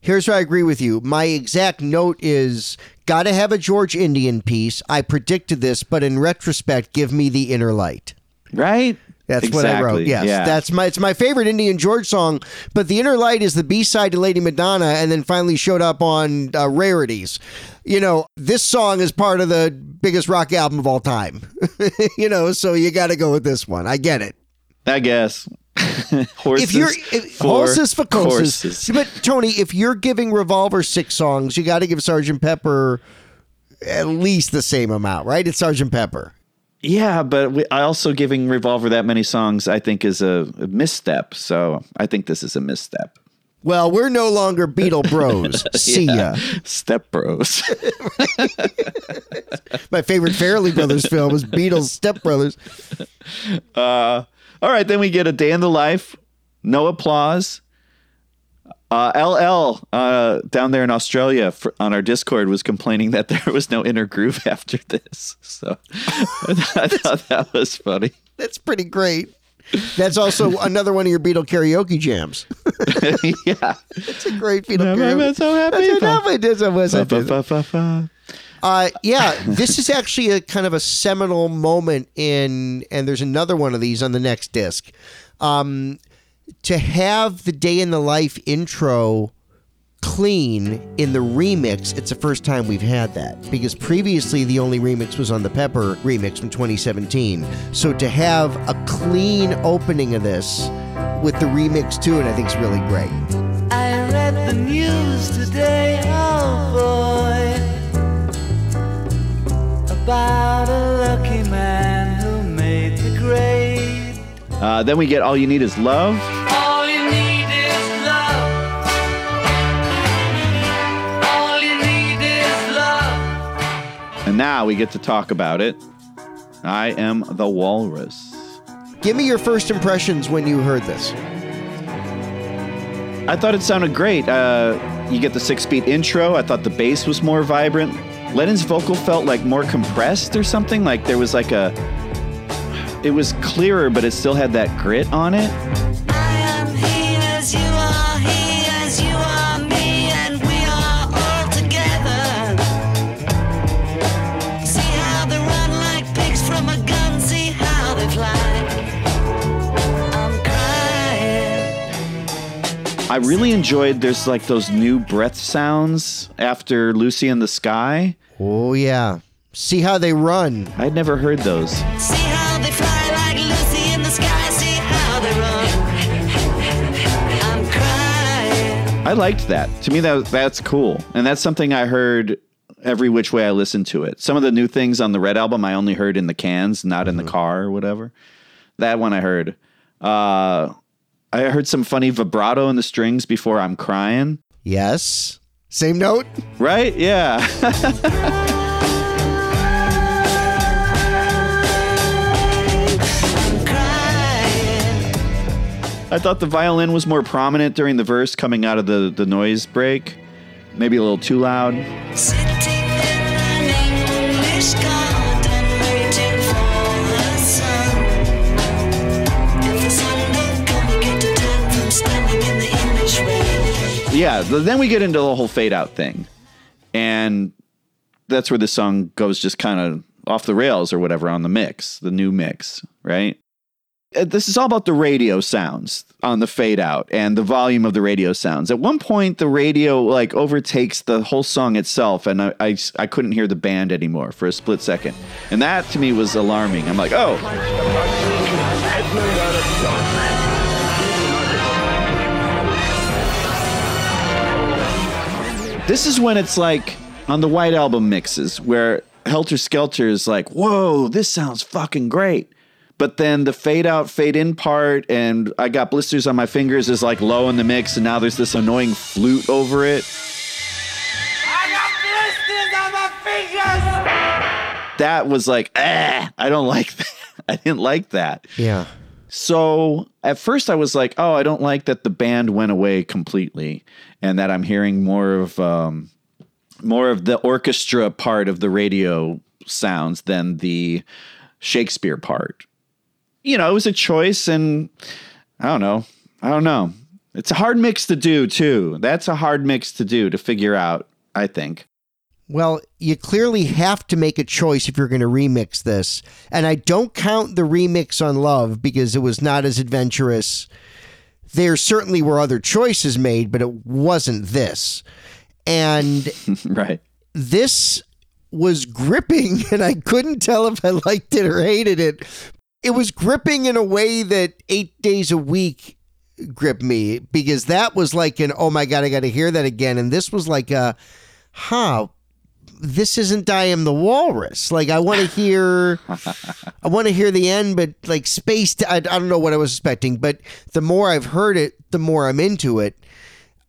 S3: Here's where I agree with you. My exact note is got to have a George Indian piece. I predicted this, but in retrospect, give me the inner light.
S1: Right?
S3: That's what I wrote. Yes,
S1: yeah.
S3: that's my it's my favorite Indian George song. But the Inner Light is the B side to Lady Madonna, and then finally showed up on uh, Rarities. You know, this song is part of the biggest rock album of all time. [LAUGHS] you know, so you got to go with this one. I get it.
S1: I guess. [LAUGHS] horses.
S3: if you're if,
S1: for
S3: horses for courses. but Tony, if you're giving Revolver six songs, you got to give Sergeant Pepper at least the same amount, right? It's Sergeant Pepper.
S1: Yeah, but we, I also giving Revolver that many songs, I think, is a, a misstep. So I think this is a misstep.
S3: Well, we're no longer Beatle Bros. [LAUGHS] See
S1: Yeah.
S3: ya.
S1: Step Bros. [LAUGHS]
S3: My favorite Farrelly Brothers film is Beatles Step Brothers.
S1: Uh, all right, then we get a day in the life, no applause. Uh, LL uh, down there in Australia fr on our Discord was complaining that there was no inner groove [LAUGHS] after this. So I [LAUGHS] thought that was funny.
S3: That's pretty great. That's also [LAUGHS] another one of your Beatle karaoke jams.
S1: yeah,
S3: it's a great Beatle
S1: I'm
S3: karaoke.
S1: so happy.
S3: That's enough. It is a- was Uh, yeah, this is actually a kind of a seminal moment in, and there's another one of these on the next disc. Um, to have the day in the life intro clean in the remix, it's the first time we've had that because previously the only remix was on the Pepper remix from 2017. So to have a clean opening of this with the remix too, and I think it's really great.
S15: I read the news today, about a lucky man who made the grade.
S1: Uh, then we get All You Need Is Love.
S15: All you need is love. All you need is love.
S1: And now we get to talk about it. I am the walrus.
S3: Give me your first impressions when you heard this.
S1: I thought it sounded great. Uh, you get the six beat intro. I thought the bass was more vibrant. Lennon's vocal felt like more compressed or something. Like there was like a. It was clearer, but it still had that grit on it.
S15: I
S1: really enjoyed. There's like those new breath sounds after Lucy in the Sky.
S3: Oh yeah. See how they run.
S1: I'd never heard those.
S15: See how they fly like Lucy in the sky, see how they run. I'm crying.
S1: I liked that. To me, that that's cool, and that's something I heard every which way I listened to it. Some of the new things on the Red album I only heard in the cans, not in the car or whatever. That one I heard. Uh, I heard some funny vibrato in the strings before I'm crying.
S3: Yes. Same note.
S1: Right? Yeah. [LAUGHS] I thought the violin was more prominent during the verse coming out of the, the noise break. Maybe a little too loud. Yeah, then we get into the whole fade out thing. And that's where the song goes just kind of off the rails or whatever on the mix, the new mix, right? Uh, This is all about the radio sounds on the fade out and the volume of the radio sounds. At one point, the radio like overtakes the whole song itself, and I, I, I couldn't hear the band anymore for a split second. And that to me was alarming. I'm like, oh, This is when it's like on the White Album mixes where Helter Skelter is like, whoa, this sounds fucking great. But then the fade out, fade in part, and I got blisters on my fingers is like low in the mix, and now there's this annoying flute over it. I got blisters on my fingers! That was like, ah, I don't like [LAUGHS] that. I didn't like that.
S3: Yeah.
S1: So at first I was like, oh, I don't like that the band went away completely and that I'm hearing more of um, more of the orchestra part of the radio sounds than the Shakespeare part. You know, it was a choice and I don't know. I don't know. It's a hard mix to do too. That's a hard mix to do to figure out, I think.
S3: Well, you clearly have to make a choice if you're going to remix this. And I don't count the remix on Love because it was not as adventurous. There certainly were other choices made, but it wasn't this. And [LAUGHS]
S1: right.
S3: this was gripping, [LAUGHS] and I couldn't tell if I liked it or hated it. It was gripping in a way that eight days a week gripped me because that was like an oh my god, I got to hear that again. And this was like a, huh, this isn't I am the walrus. Like I want to hear, [LAUGHS] I want to hear the end, but like space. I, I don't know what I was expecting, but the more I've heard it, the more I'm into it.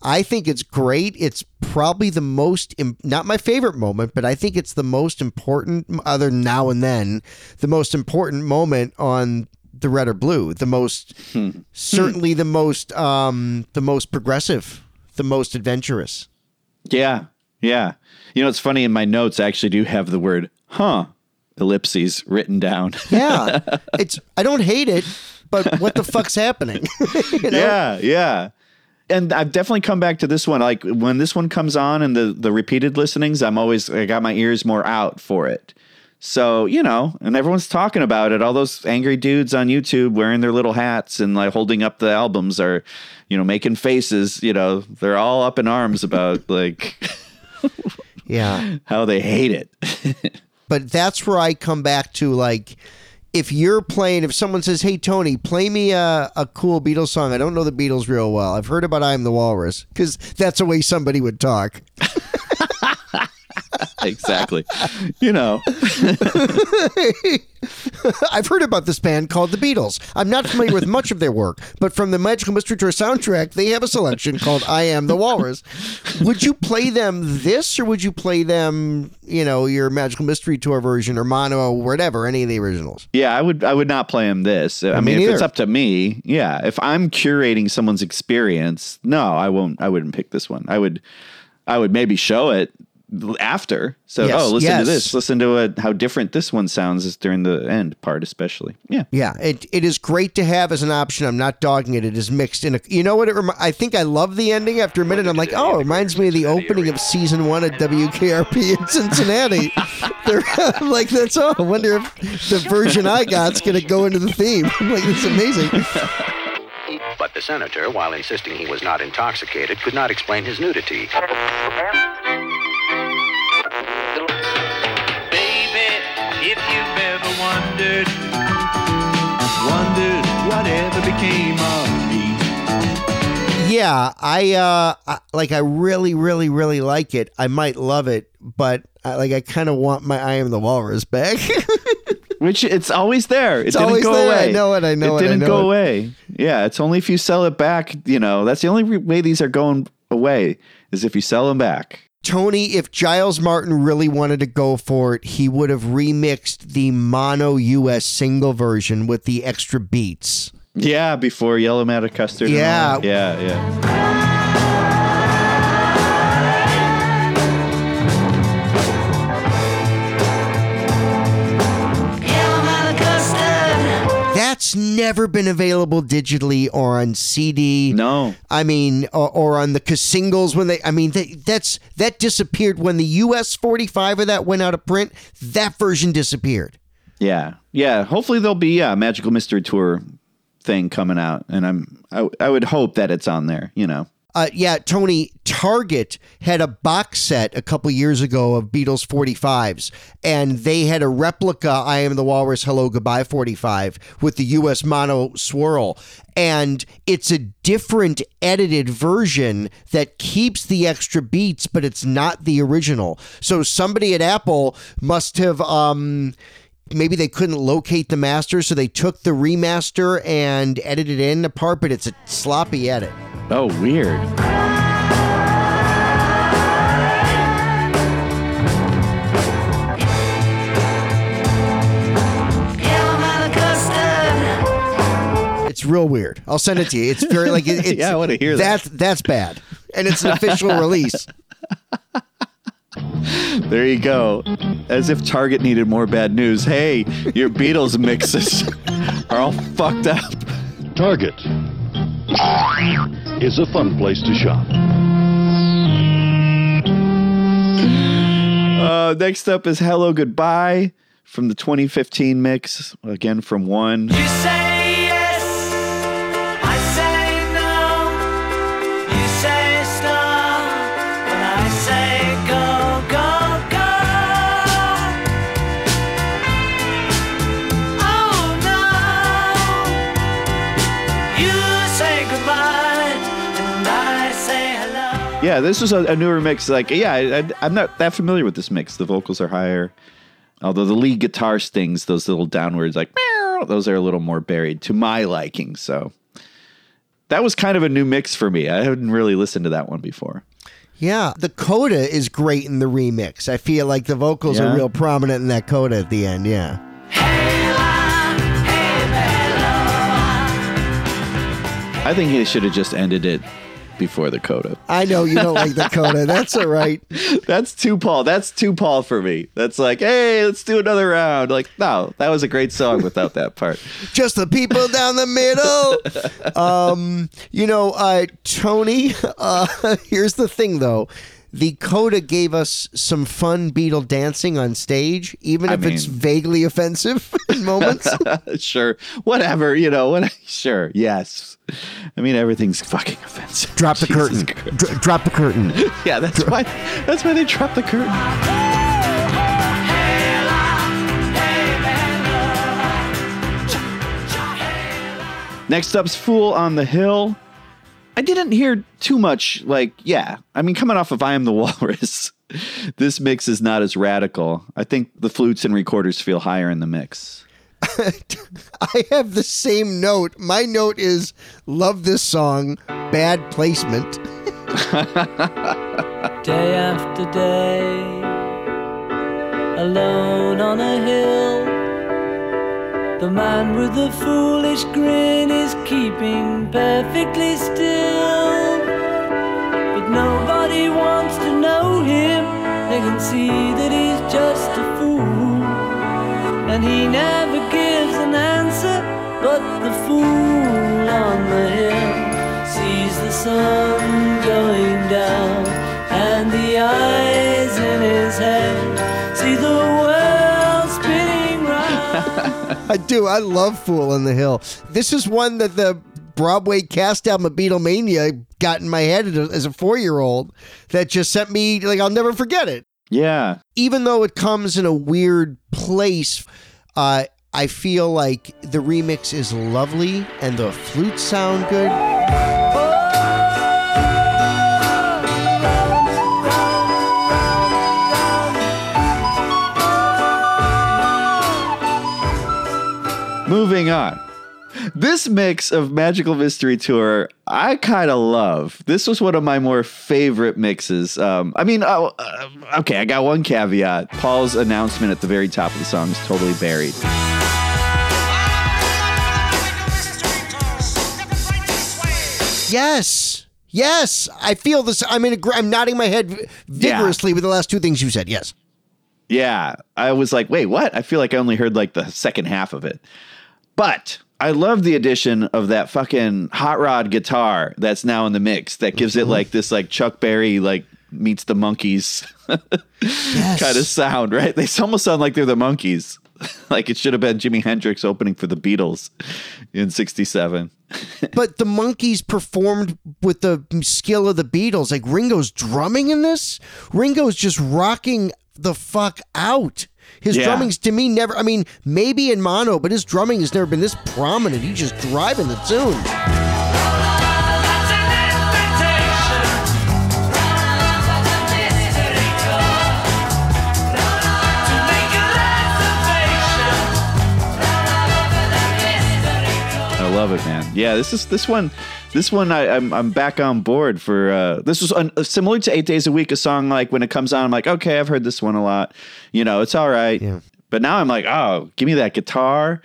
S3: I think it's great. It's probably the most, not my favorite moment, but I think it's the most important, other now and then, the most important moment on the red or blue. The most, certainly the most, um, the most progressive, the most adventurous.
S1: Yeah. Yeah. You know, it's funny in my notes, I actually do have the word, huh, ellipses written down. [LAUGHS]
S3: Yeah, it's. I don't hate it, but what the fuck's happening? [LAUGHS] You know?
S1: Yeah, yeah. And I've definitely come back to this one. Like when this one comes on and the the repeated listenings, I'm always I got my ears more out for it. So, you know, and everyone's talking about it. All those angry dudes on YouTube wearing their little hats and like holding up the albums are, you know, making faces, you know, they're all up in arms about like [LAUGHS]
S3: Yeah.
S1: how they hate it. [LAUGHS]
S3: but that's where I come back to like if you're playing if someone says hey Tony play me a, a cool Beatles song I don't know the Beatles real well I've heard about I'm the Walrus because that's the way somebody would talk [LAUGHS] [LAUGHS]
S1: exactly. You know. [LAUGHS]
S3: I've heard about this band called the Beatles. I'm not familiar with much of their work, but from the Magical Mystery Tour soundtrack, they have a selection called I Am the Walrus. Would you play them this or would you play them, you know, your Magical Mystery Tour version or mono, or whatever, any of the originals?
S1: Yeah, I would I would not play him this. I
S3: Me
S1: mean, if it's up to me, yeah. If I'm curating someone's experience, no, I won't I wouldn't pick this one. I would I would maybe show it after. So,
S3: Yes,
S1: oh, listen
S3: yes.
S1: to this. Listen to it, how different this one sounds during the end part especially. Yeah.
S3: Yeah, it, it is great to have as an option. I'm not dogging it. It is mixed in a. You know what? It remi- I think I love the ending. After a minute, I'm like, oh, it reminds me of the opening of season one at WKRP in Cincinnati. [LAUGHS] They're I'm like, that's all. I wonder if the version I got's gonna go into the theme. [LAUGHS] I'm like, it's amazing.
S17: But the senator, while insisting he was not intoxicated, could not explain his nudity.
S15: Wondered, wondered whatever became of me.
S3: Yeah, I uh, I, like. I really, really, really like it. I might love it, but I, like, I kind of want my I am the Walrus back. [LAUGHS]
S1: Which it's always there. It
S3: It's
S1: didn't
S3: always
S1: go
S3: there. I
S1: away.
S3: know it, I know
S1: it.
S3: it,
S1: didn't
S3: know
S1: go
S3: it.
S1: away. Yeah, it's only if you sell it back. You know, that's the only way these are going away is if you sell them back.
S3: Tony, if Giles Martin really wanted to go for it, he would have remixed the mono US single version with the extra beats.
S1: Yeah, before Yellow Matter Custard. and all
S3: Yeah.
S1: yeah, yeah.
S3: That's never been available digitally or on CD.
S1: No.
S3: I mean, or, or on the singles when they. I mean, they, that's that disappeared when the US 45 of that went out of print. That version disappeared.
S1: Yeah, yeah. Hopefully there'll be a magical mystery tour thing coming out, and I'm I, I would hope that it's on there. You know.
S3: Uh, yeah, Tony, Target had a box set a couple years ago of Beatles 45s, and they had a replica I Am the Walrus Hello Goodbye 45 with the US mono swirl. And it's a different edited version that keeps the extra beats, but it's not the original. So somebody at Apple must have. Um, maybe they couldn't locate the master, so they took the remaster and edited in a part, but it's a sloppy edit.
S1: Oh, weird.
S3: It's real weird. I'll send it to you. It's very like it, [LAUGHS] it's,
S1: Yeah, I wanna hear that.
S3: That's that's bad, and it's an official release. [LAUGHS]
S1: There you go. As if Target needed more bad news. Hey, your Beatles mixes [LAUGHS] are all fucked up.
S18: Target. Is a fun place to shop.
S1: Uh, next up is Hello Goodbye from the 2015 mix. Again from one. Yeah, this was a, a newer mix. Like, yeah, I, I, I'm not that familiar with this mix. The vocals are higher, although the lead guitar stings, those little downwards, like meow, those are a little more buried to my liking. So that was kind of a new mix for me. I hadn't really listened to that one before.
S3: Yeah, the coda is great in the remix. I feel like the vocals
S1: Yeah?
S3: are real prominent in that coda at the end. Yeah.
S1: I think he should have just ended it before the coda.
S3: I know you don't like the coda. That's all right. [LAUGHS]
S1: That's too Paul. That's too Paul for me. That's like, hey, let's do another round. Like, no, that was a great song without that part. [LAUGHS]
S3: Just the people down the middle. [LAUGHS] Um, you know, uh, Tony. Uh, here's the thing, though. The coda gave us some fun Beatle dancing on stage, even
S1: I
S3: if it's vaguely offensive [LAUGHS] in moments. [LAUGHS]
S1: sure, whatever. You know, what? Sure, yes. I mean, everything's fucking offensive.
S3: Drop the [LAUGHS]
S1: Jesus
S3: curtain. Dr- drop the curtain.
S1: yeah, that's why. That's why they dropped the curtain. Next up's "Fool on the Hill." I didn't hear too much. Like, yeah, I mean, coming off of "I Am the [LAUGHS] Walrus," this mix is not as radical. I think the flutes and recorders feel higher in the mix. [LAUGHS]
S3: I have the same note. My note is love this song, bad placement. [LAUGHS]
S15: Day after day, alone on a hill. The man with the foolish grin is keeping perfectly still. But nobody wants to know him, they can see that he's just a fool. And he never gives an answer, but the fool on the hill sees the sun going down, and the eyes in his head
S3: I do. I love Fool on the Hill. This is one that the Broadway cast album of Beatlemania got in my head as a four year old that just sent me, like, I'll never forget it.
S1: Yeah.
S3: Even though it comes in a weird place, uh, I feel like the remix is lovely and the flutes sound good.
S1: Moving on. This mix of Magical Mystery Tour, I kind of love. This was one of my more favorite mixes. Um, I mean, oh, uh, okay, I got one caveat. Paul's announcement at the very top of the song is totally buried.
S3: Yes. Yes. I feel this. I'm in. A, I'm nodding my head vigorously with the last two things you said. Yes.
S1: Yeah, I was like, wait, what? I feel like I only heard like the second half of it. But I love the addition of that fucking hot rod guitar that's now in the mix that gives it mm-hmm. like this like Chuck Berry like meets the Monkees kind of sound, right? They almost sound like they're the Monkees. [LAUGHS] like it should have been Jimi Hendrix opening for the Beatles in 67. [LAUGHS]
S3: but the Monkees performed with the skill of the Beatles. Like Ringo's drumming in this. Ringo's just rocking the fuck out. His
S1: Yeah.
S3: drumming's to me never. I mean, maybe in mono, but his drumming has never been this prominent. He's just driving the tune.
S1: I love it, man. Yeah, this is this one. This one, I, I'm I'm back on board for. Uh, this was un, similar to Eight Days a Week, a song like when it comes on, I'm like, okay, I've heard this one a lot. You know, it's all right. But now I'm like, oh, give me that guitar.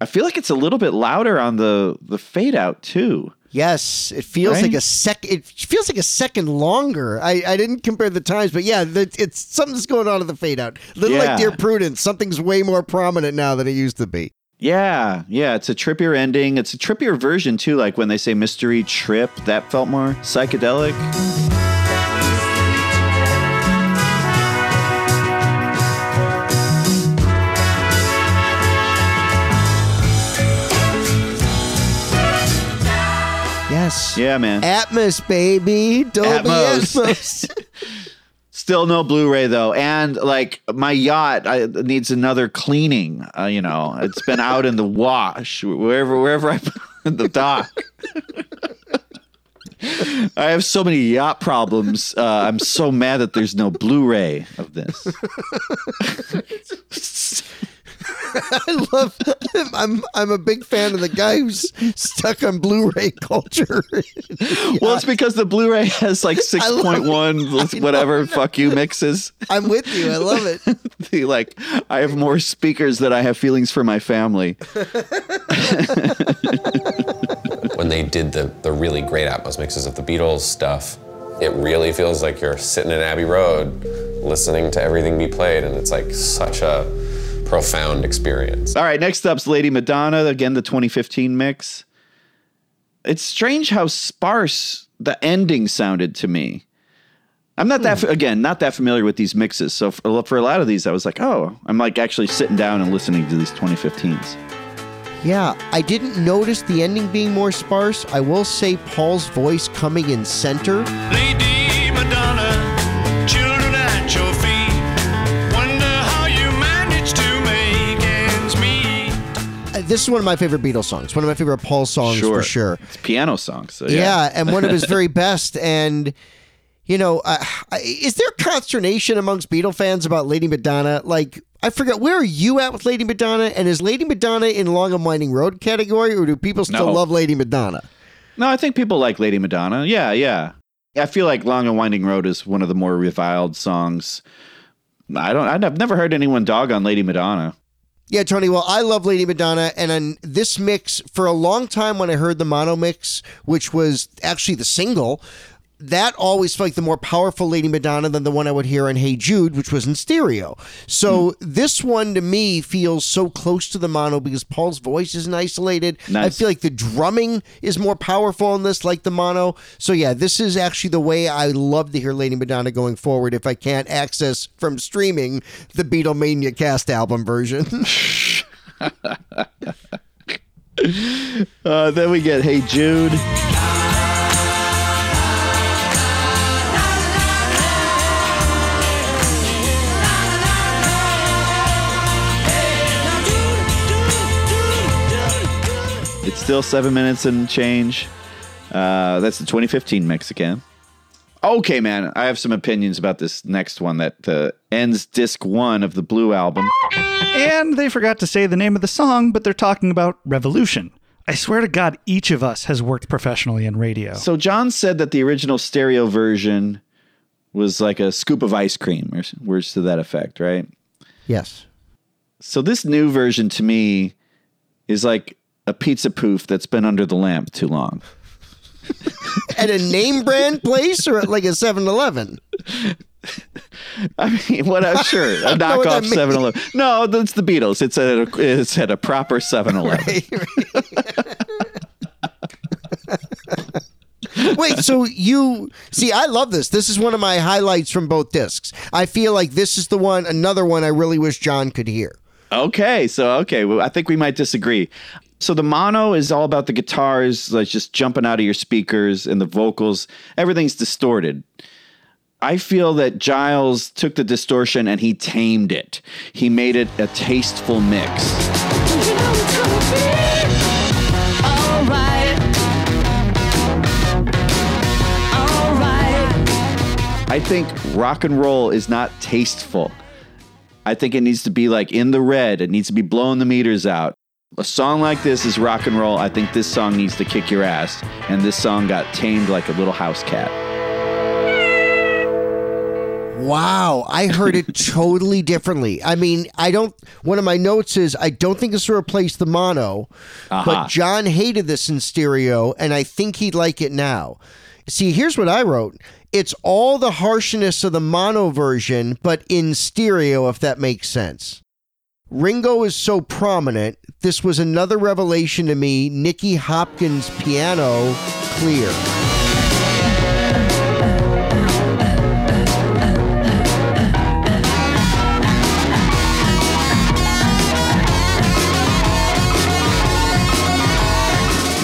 S1: I feel like it's a little bit louder on the the fade out too.
S3: Yes, it feels
S1: Right?
S3: like a sec. It feels like a second longer. I, I didn't compare the times, but yeah, it's something's going on in the fade out. A little
S1: Yeah.
S3: like Dear Prudence. Something's way more prominent now than it used to be.
S1: Yeah, yeah, it's a trippier ending. It's a trippier version too, like when they say mystery trip, that felt more psychedelic.
S3: Yes.
S1: Yeah, man.
S3: Atmos, baby. Dolby
S1: Atmos.
S3: Atmos. [LAUGHS]
S1: Still no Blu-ray though, and like my yacht I, needs another cleaning. Uh, you know, it's been out in the wash wherever wherever I in [LAUGHS] the dock. [LAUGHS] I have so many yacht problems. Uh, I'm so mad that there's no Blu-ray of this. [LAUGHS] [LAUGHS]
S3: I love. I'm I'm a big fan of the guy who's stuck on Blu-ray culture. [LAUGHS]
S1: Well, it's because the Blu-ray has like [LAUGHS] 6.1 whatever
S3: know,
S1: fuck you mixes.
S3: I'm with you. I love it.
S1: The, like I have more speakers than I have feelings for my family.
S18: when they did the, the really great Atmos mixes of the Beatles stuff, it really feels like you're sitting in Abbey Road listening to everything be played, and it's like such a profound experience.
S1: All right, next up's Lady Madonna, again the 2015 mix. It's strange how sparse the ending sounded to me. I'm not that hmm. again, not that familiar with these mixes. So for, for a lot of these I was like, "Oh, I'm like actually sitting down and listening to these 2015s."
S3: Yeah, I didn't notice the ending being more sparse. I will say Paul's voice coming in center.
S15: Lady
S3: This is one of my favorite Beatles songs. One of my favorite Paul songs for sure.
S1: It's piano songs. So
S3: yeah.
S1: yeah.
S3: and one of his very [LAUGHS] best. And you know, uh, is there consternation amongst Beatle fans about Lady Madonna? Like, I forget where are you at with Lady Madonna? And is Lady Madonna in Long and Winding Road category, or do people still
S1: No.
S3: love Lady Madonna?
S1: No, I think people like Lady Madonna. Yeah, yeah. I feel like Long and Winding Road is one of the more reviled songs. I don't I've never heard anyone dog on Lady Madonna.
S3: Yeah, Tony. Well, I love Lady Madonna, and on this mix, for a long time when I heard the mono mix, which was actually the single, that always felt like the more powerful Lady Madonna than the one I would hear on Hey Jude, which was in stereo. So this one to me feels so close to the mono because Paul's voice isn't isolated. I feel like the drumming is more powerful in this, like the mono. So yeah, this is actually the way I love to hear Lady Madonna going forward. If I can't access from streaming the Beatlemania cast album version. [LAUGHS] [LAUGHS]
S1: Uh, then we get Hey Jude. Still seven minutes and change. Uh, that's the 2015 mix again. Okay, man, I have some opinions about this next one that uh, ends disc one of the Blue album.
S19: And they forgot to say the name of the song, but they're talking about Revolution. I swear to God, each of us has worked professionally in radio.
S1: So John said that the original stereo version was like a scoop of ice cream, or words to that effect, right?
S3: yes.
S1: So this new version to me is like a pizza poof that's been under the lamp too long. [LAUGHS]
S3: at a name brand place or at like a 7-Eleven? [LAUGHS]
S1: I mean, what I'm sure a [LAUGHS]
S3: don't know what that
S1: knockoff 7-Eleven. No, that's the Beatles. It's at a, it's at a proper 7-Eleven.
S3: Wait, so you see, I love this. This is one of my highlights from both discs. I feel like this is the one, another one I really wish John could hear.
S1: Okay, so okay, well, I think we might disagree. So the mono is all about the guitars, like just jumping out of your speakers, and the vocals. Everything's distorted. I feel that Giles took the distortion and he tamed it. He made it a tasteful mix. I think rock and roll is not tasteful. I think it needs to be like in the red. It needs to be blowing the meters out. A song like this is rock and roll. I think this song needs to kick your ass. And this song got tamed like a little house cat.
S3: Wow, I heard it [LAUGHS] totally differently. I mean, I don't. One of my notes is I don't think this will replace the mono,
S1: Aha.
S3: but uh-huh. John hated this in stereo, and I think he'd like it now. See, here's what I wrote. It's all the harshness of the mono version, but in stereo, if that makes sense. Ringo is so prominent. This was another revelation to me. Nicky Hopkins piano clear.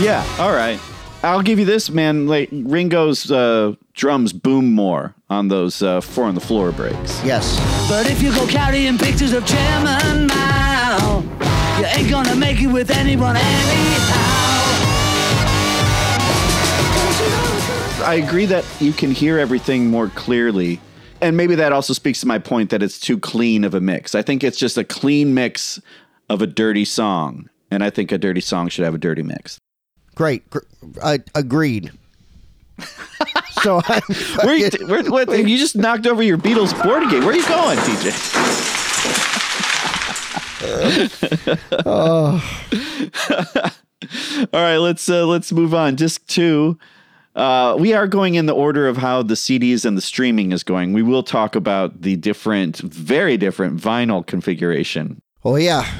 S1: Yeah, all right. I'll give you this, man. Like Ringo's uh, drums boom more on those uh, four on the floor breaks.
S3: Yes.
S15: But if you go carrying pictures of Chairman Mao, you ain't gonna make it with anyone anyhow.
S1: I agree that you can hear everything more clearly. And maybe that also speaks to my point that it's too clean of a mix. I think it's just a clean mix of a dirty song. And I think a dirty song should have a dirty mix.
S3: Great. Gr- I agreed. so I, [LAUGHS]
S1: Where you, where, what, you just knocked over your Beatles board game. Where are you going, TJ? [LAUGHS] [LAUGHS] All right, let's uh, let's move on. Disc two. Uh, we are going in the order of how the CDs and the streaming is going. We will talk about the different, very different vinyl configuration.
S3: Oh yeah.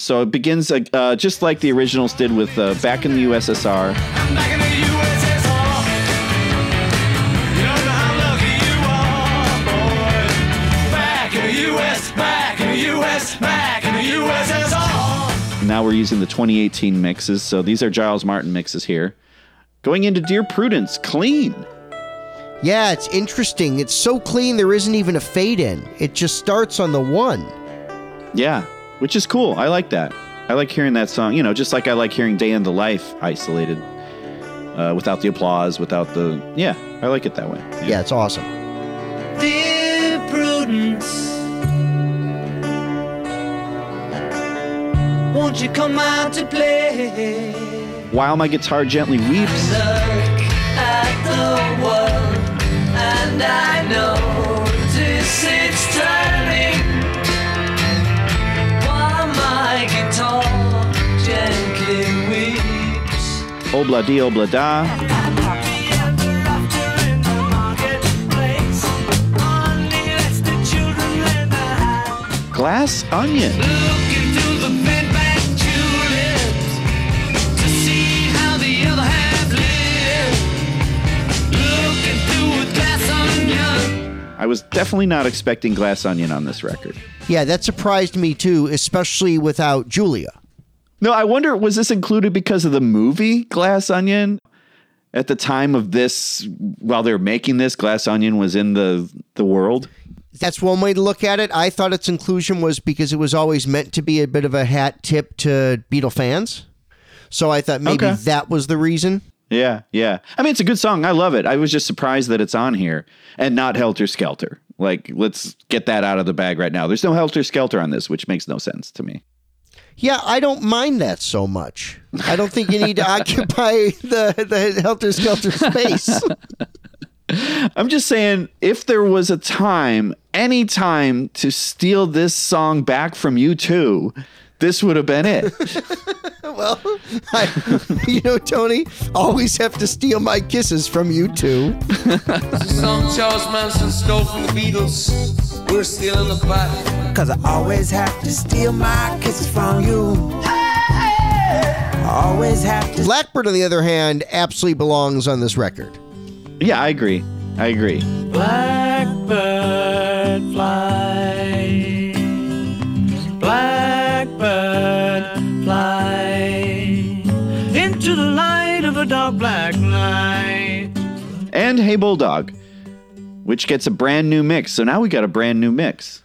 S1: So it begins uh, just like the originals did with uh, back in the USSR.
S15: Back in the US, back in the US, back in the USSR.
S1: Now we're using the 2018 mixes. So these are Giles Martin mixes here. Going into Dear Prudence, clean.
S3: Yeah, it's interesting. It's so clean there isn't even a fade in. It just starts on the one.
S1: Yeah, which is cool. I like that. I like hearing that song. You know, just like I like hearing Day in the Life isolated, uh, without the applause, without the. Yeah, I like it that way.
S3: Yeah, it's awesome.
S15: Dear Prudence, won't you come out to play?
S1: While my guitar gently weeps. Obla di obla da. Glass onion. I was definitely not expecting Glass Onion on this record.
S3: Yeah, that surprised me too, especially without Julia.
S1: No, I wonder was this included because of the movie Glass Onion? At the time of this, while they were making this, Glass Onion was in the the world.
S3: That's one way to look at it. I thought its inclusion was because it was always meant to be a bit of a hat tip to Beatle fans. So I thought maybe
S1: Okay.
S3: that was the reason.
S1: Yeah, yeah. I mean, it's a good song. I love it. I was just surprised that it's on here and not Helter Skelter. Like, let's get that out of the bag right now. There's no Helter Skelter on this, which makes no sense to me.
S3: Yeah, I don't mind that so much. I don't think you need to [LAUGHS] occupy the, the helter skelter space. [LAUGHS]
S1: I'm just saying, if there was a time, any time to steal this song back from you two, this would have been it. [LAUGHS]
S3: well, I, you know, Tony, always have to steal my kisses from you two.
S20: Song Charles Manson stole from the Beatles. We're still in the pot.
S15: Cause I always have to steal my kisses from you. I always have to.
S3: Blackbird, on the other hand, absolutely belongs on this record.
S1: yeah, I agree. I agree.
S15: Blackbird fly. Into the light of a dark black night.
S1: And Hey Bulldog, which gets a brand new mix. So now we got a brand new mix.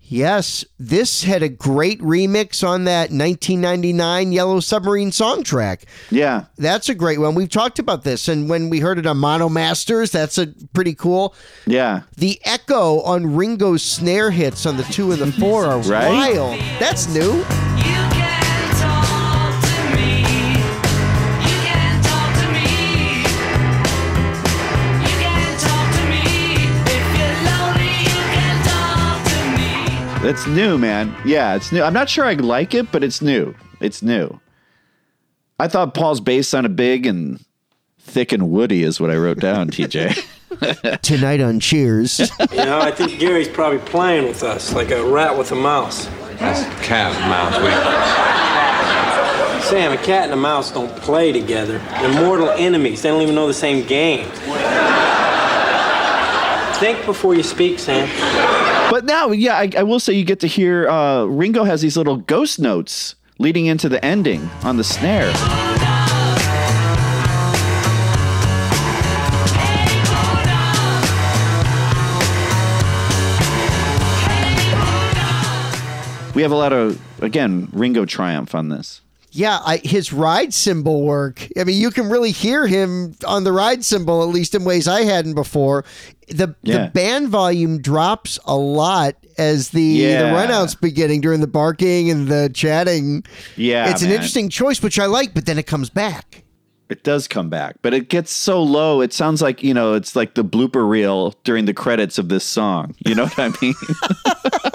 S3: Yes, this had a great remix on that 1999 Yellow Submarine Songtrack.
S1: Yeah.
S3: That's a great one. We've talked about this, and when we heard it on Mono Masters, that's a pretty cool.
S1: Yeah.
S3: The echo on Ringo's snare hits on the two and the four are [LAUGHS]
S1: Right?
S3: wild. That's new.
S1: That's new, man. Yeah, it's new. I'm not sure I like it, but it's new. It's new. I thought Paul's bass sounded big and thick and woody, is what I wrote down, TJ. [LAUGHS]
S3: Tonight on Cheers.
S21: You know, I think Gary's probably playing with us like a rat with a mouse.
S20: That's cat and mouse. We,
S21: Sam, a cat and a mouse don't play together. They're mortal enemies. They don't even know the same game. Think before you speak, Sam.
S1: But now, yeah, I, I will say you get to hear uh, Ringo has these little ghost notes leading into the ending on the snare. We have a lot of again Ringo triumph on this.
S3: Yeah, I, his ride cymbal work. I mean, you can really hear him on the ride cymbal, at least in ways I hadn't before. The
S1: Yeah.
S3: the band volume drops a lot as the,
S1: Yeah.
S3: the runouts beginning during the barking and the chatting.
S1: Yeah,
S3: it's an interesting choice, which I like, but then it comes back.
S1: It does come back, but it gets so low. It sounds like you know, it's like the blooper reel during the credits of this song. You know what I mean? [LAUGHS]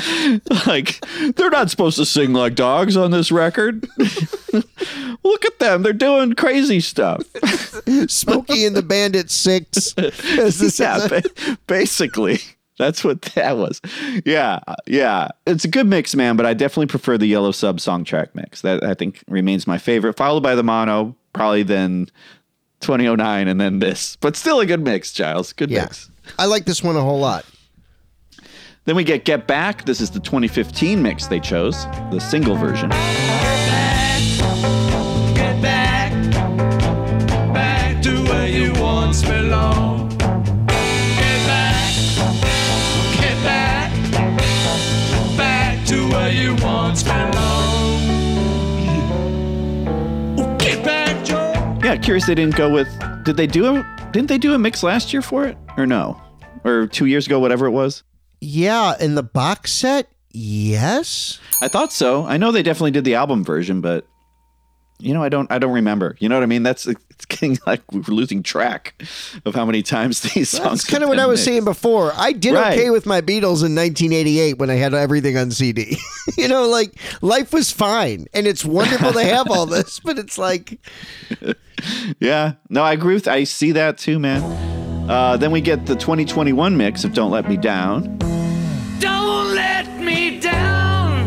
S1: [LAUGHS] like they're not supposed to sing like dogs on this record. [LAUGHS] Look at them; they're doing crazy stuff.
S3: Smokey and the Bandit Six. [LAUGHS]
S1: Yeah, ba- basically. That's what that was. Yeah, yeah. It's a good mix, man, but I definitely prefer the Yellow Sub Songtrack mix. That I think remains my favorite, followed by the mono, probably then 2009 and then this. But still a good mix, Giles. Good
S3: Yeah.
S1: mix.
S3: I like this one a whole lot.
S1: Then we get Get Back. This is the 2015 mix they chose, the single version.
S15: Get back, back to where you once belonged. Get back, get back, back to where you once belonged. Get back, Joe.
S1: Yeah, curious they didn't go with did they do a didn't they do a mix last year for it? Or no? Or two years ago, whatever it was?
S3: Yeah, in the box set, yes.
S1: I thought so. I know they definitely did the album version, but you know, I don't I don't remember. You know what I mean? That's it's getting like we're losing track of how many times [LAUGHS] these songs.
S3: That's kind of what I was
S1: mixed.
S3: saying before. I did
S1: Right.
S3: okay with my Beatles in 1988 when I had everything on CD. [LAUGHS] you know, like life was fine, and it's wonderful to have all [LAUGHS] this, but it's like
S1: Yeah. No, I agree with I see that too, man. Uh, then we get the 2021 mix of Don't Let Me Down.
S15: Don't let me down.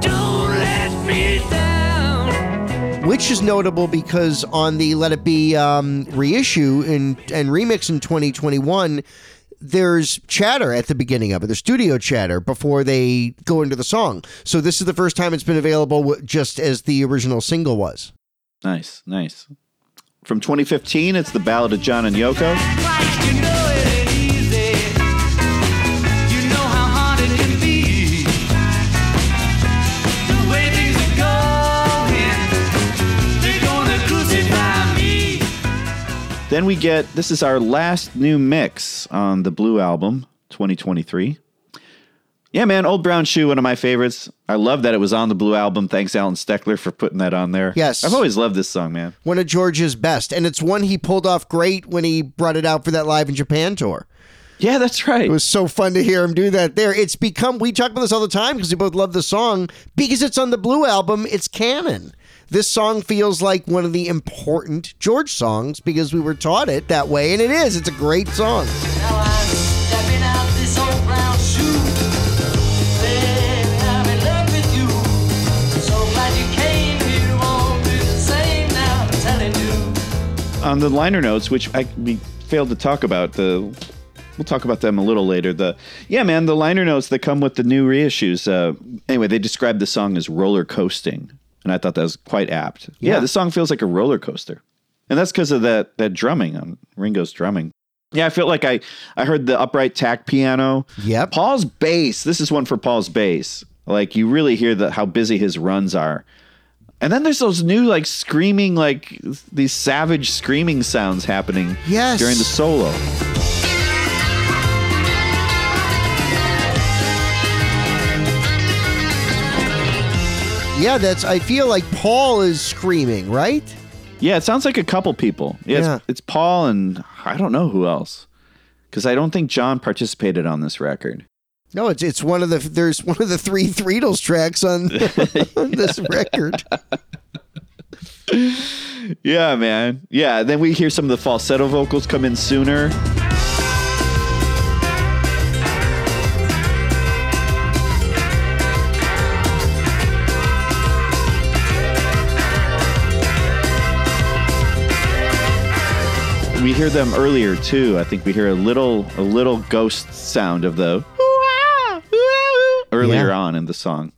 S15: Don't let me down.
S3: which is notable because on the Let It Be um, reissue and and remix in 2021. There's chatter at the beginning of it. There's studio chatter before they go into the song. So this is the first time it's been available just as the original single was.
S1: Nice, nice. From 2015, it's the Ballad of John and Yoko.
S15: You know it ain't easy. You know how hard it can be. The way things are going, they're gonna crucify me.
S1: Then we get this is our last new mix on the Blue album 2023. Yeah, man, Old Brown Shoe, one of my favorites. I love that it was on the Blue album. Thanks, Allen Steckler, for putting that on there.
S3: Yes.
S1: I've always loved this song, man.
S3: One of George's best. And it's one he pulled off great when he brought it out for that Live in Japan tour.
S1: Yeah, that's right.
S3: It was so fun to hear him do that there. It's become, we talk about this all the time because we both love the song. Because it's on the Blue album, it's canon. This song feels like one of the important George songs because we were taught it that way, and it is. It's a great song.
S1: On the liner notes, which I we failed to talk about, the we'll talk about them a little later. The yeah, man, the liner notes that come with the new reissues. Uh, anyway, they described the song as roller coasting, and I thought that was quite apt. Yeah,
S3: Yeah.
S1: the song feels like a roller coaster, and that's because of that that drumming on Ringo's drumming. Yeah, I feel like I I heard the upright tack piano.
S3: Yep.
S1: Paul's bass. This is one for Paul's bass. Like you really hear the how busy his runs are. And then there's those new like screaming like these savage screaming sounds happening
S3: Yes.
S1: during the solo.
S3: Yeah, that's, I feel like Paul is screaming, right?
S1: Yeah, it sounds like a couple people. Yeah,
S3: Yeah.
S1: It's, it's Paul and I don't know who else. Cuz I don't think John participated on this record.
S3: No, it's it's one of the there's one of the three Threedles tracks on, [LAUGHS] on this [LAUGHS] record.
S1: yeah, man. Yeah, then we hear some of the falsetto vocals come in sooner. We hear them earlier too. I think we hear a little a little ghost sound of the earlier
S3: Yeah.
S1: on in the song,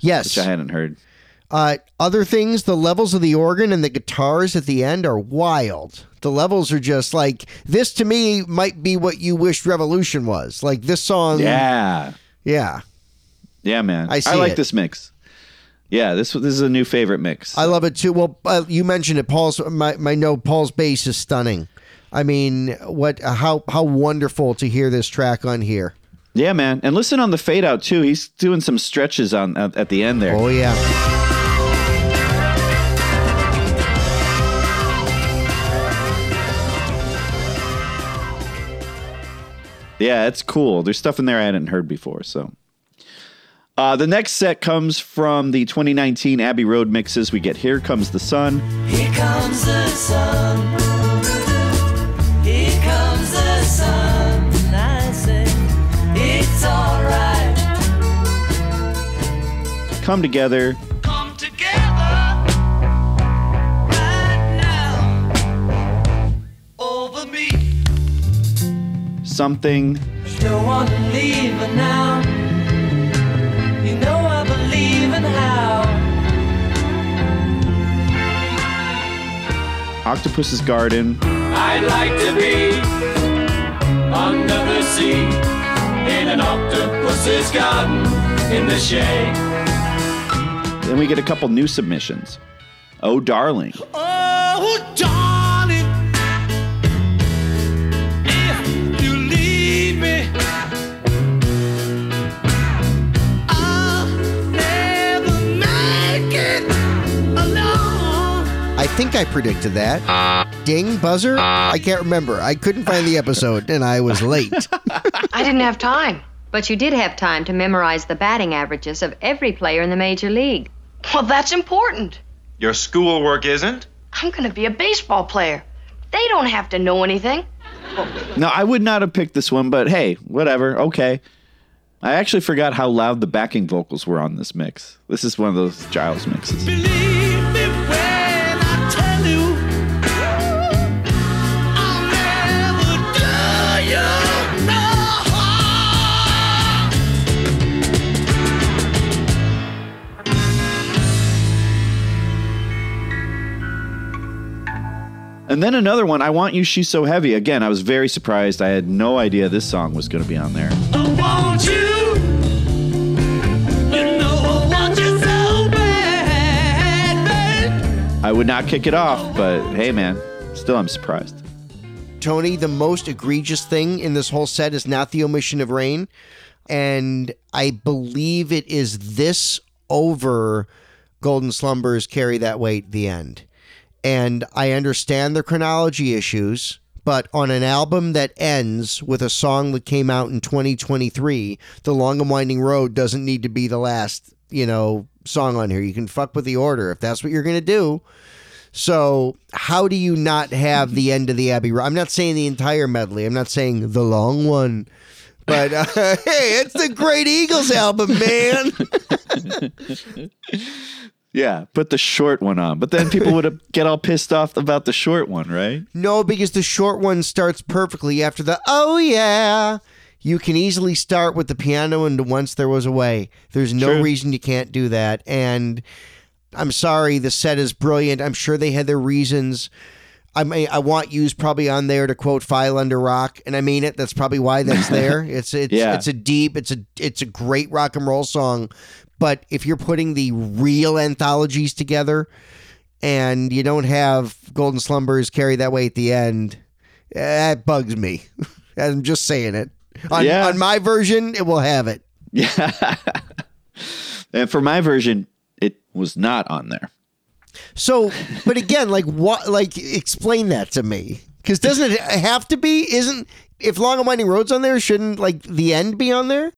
S3: Yes.
S1: which I hadn't heard.
S3: Uh, other things, the levels of the organ and the guitars at the end are wild. The levels are just like this to me might be what you wished Revolution was. Like this song.
S1: Yeah,
S3: Yeah.
S1: yeah, man.
S3: I see
S1: like
S3: it.
S1: this mix. Yeah, this this is a new favorite mix.
S3: I love it too. Well, uh, you mentioned it. Paul's my my note. Paul's bass is stunning. I mean, what? How how wonderful to hear this track on here.
S1: Yeah, man. And listen on the fade out too. He's doing some stretches on at, at the end there.
S3: Oh yeah.
S1: Yeah, it's cool. There's stuff in there I hadn't heard before. So, uh, the next set comes from the 2019 Abbey Road mixes. We get "Here Comes the Sun."
S15: Here comes the sun.
S1: "Come Together,"
S15: Come together right now over me.
S1: "Something,"
S15: You don't want to leave her now. You know I believe in how.
S1: "Octopus's Garden,"
S4: I'd like to be under the sea in an octopus's garden in the shade.
S1: Then we get a couple new submissions. "Oh, Darling,"
S15: Oh, darling, if you leave me, I'll never make it alone.
S3: I think I predicted that. Ding buzzer. I can't remember. I couldn't find the episode, and I was late. [LAUGHS]
S22: I didn't have time. But you did have time to memorize the batting averages of every player in the major league.
S23: Well, that's important.
S24: Your schoolwork isn't?
S23: I'm going to be a baseball player. They don't have to know anything.
S1: No, I would not have picked this one, but hey, whatever. Okay. I actually forgot how loud the backing vocals were on this mix. This is one of those Giles mixes.
S15: Believe
S1: And then another one, I Want You, She's So Heavy. Again, I was very surprised. I had no idea this song was going to be on there.
S15: I want you. You know I want you so bad, babe.
S1: I would not kick it off, but hey, man, still I'm surprised.
S3: Tony, the most egregious thing in this whole set is not the omission of rain. And I believe it is this over Golden Slumbers Carry That Weight, the end. And I understand the chronology issues, but on an album that ends with a song that came out in 2023, The Long and Winding Road doesn't need to be the last, you know, song on here. You can fuck with the order if that's what you're going to do. So, how do you not have the end of the Abbey Road? I'm not saying the entire medley. I'm not saying the long one. But uh, [LAUGHS] hey, it's the Great Eagles album, man. [LAUGHS]
S1: Yeah, put the short one on. But then people would [LAUGHS] get all pissed off about the short one, right?
S3: no, because the short one starts perfectly after the oh yeah. You can easily start with the piano and once there was a way. There's no
S1: True.
S3: reason you can't do that. And I'm sorry, the set is brilliant. I'm sure they had their reasons. I mean, I want you's probably on there to quote "File Under Rock," and I mean it. That's probably why that's there. [LAUGHS] It's it's
S1: Yeah.
S3: it's a deep, it's a it's a great rock and roll song. But if you're putting the real anthologies together, and you don't have Golden Slumbers carry that way at the end, that bugs me. [LAUGHS] I'm just saying it. On,
S1: Yeah.
S3: on my version, it will have it.
S1: Yeah. [LAUGHS] and for my version, it was not on there.
S3: So, but again, like what? Like explain that to me, because doesn't it have to be? Isn't if Long and Winding Road's on there, shouldn't like the end be on there?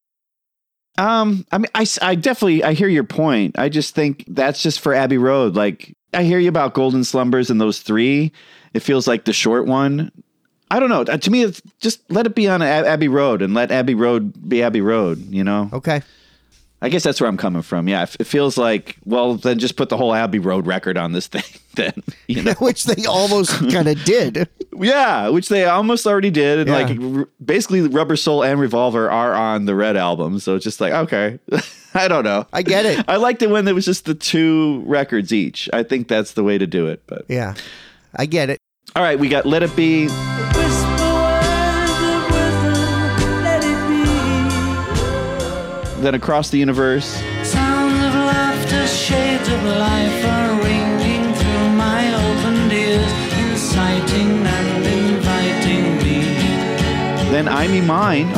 S1: Um, I mean, I, I definitely I hear your point. I just think that's just for Abbey Road. Like I hear you about Golden Slumbers and those three. It feels like the short one. I don't know. Uh, To me, it's just let it be on Ab- Abbey Road and let Abbey Road be Abbey Road. You know.
S3: Okay.
S1: I guess that's where I'm coming from. Yeah, it it feels like well, then just put the whole Abbey Road record on this [LAUGHS] thing. Then you know, [LAUGHS]
S3: Which they almost kind of did.
S1: Yeah, which they almost already did, and
S3: Yeah.
S1: like r- basically, Rubber Soul and Revolver are on the Red album, so it's just like okay, [LAUGHS] I don't know.
S3: I get it.
S1: I liked it when there was just the two records each. I think that's the way to do it. But
S3: Yeah, I get it.
S1: all right, we got Let It Be. Then Across the Universe.
S15: Sounds of laughter, shades of life
S1: Then
S15: I'm in mine. Mine.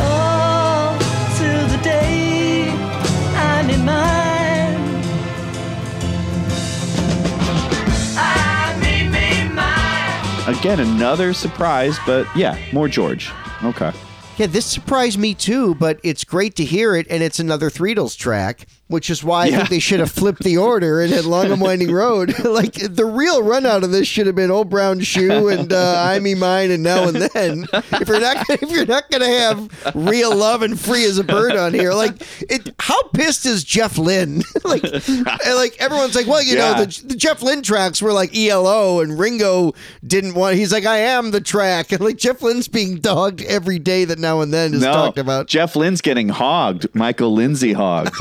S1: Again, another surprise, but yeah, more George. Okay.
S3: Yeah, this surprised me too, but it's great to hear it, and it's another Threedles track, which is why I
S1: Yeah.
S3: think they should have flipped the order and had Long and Winding Road. [LAUGHS] like the real run out of this should have been Old Brown Shoe and uh, [LAUGHS] I Me Mine and Now and Then. If you're not if you're not gonna have Real Love and Free as a Bird on here, like it, how pissed is Jeff Lynne? [LAUGHS] like, and, like everyone's like, well, you know, the, the Jeff Lynne tracks were like ELO, and Ringo didn't want. He's like, I am the track, and like Jeff Lynne's being dogged every day that now and then is
S1: no,
S3: talked about.
S1: Jeff Lynne's getting hogged. Michael Lindsay hogged.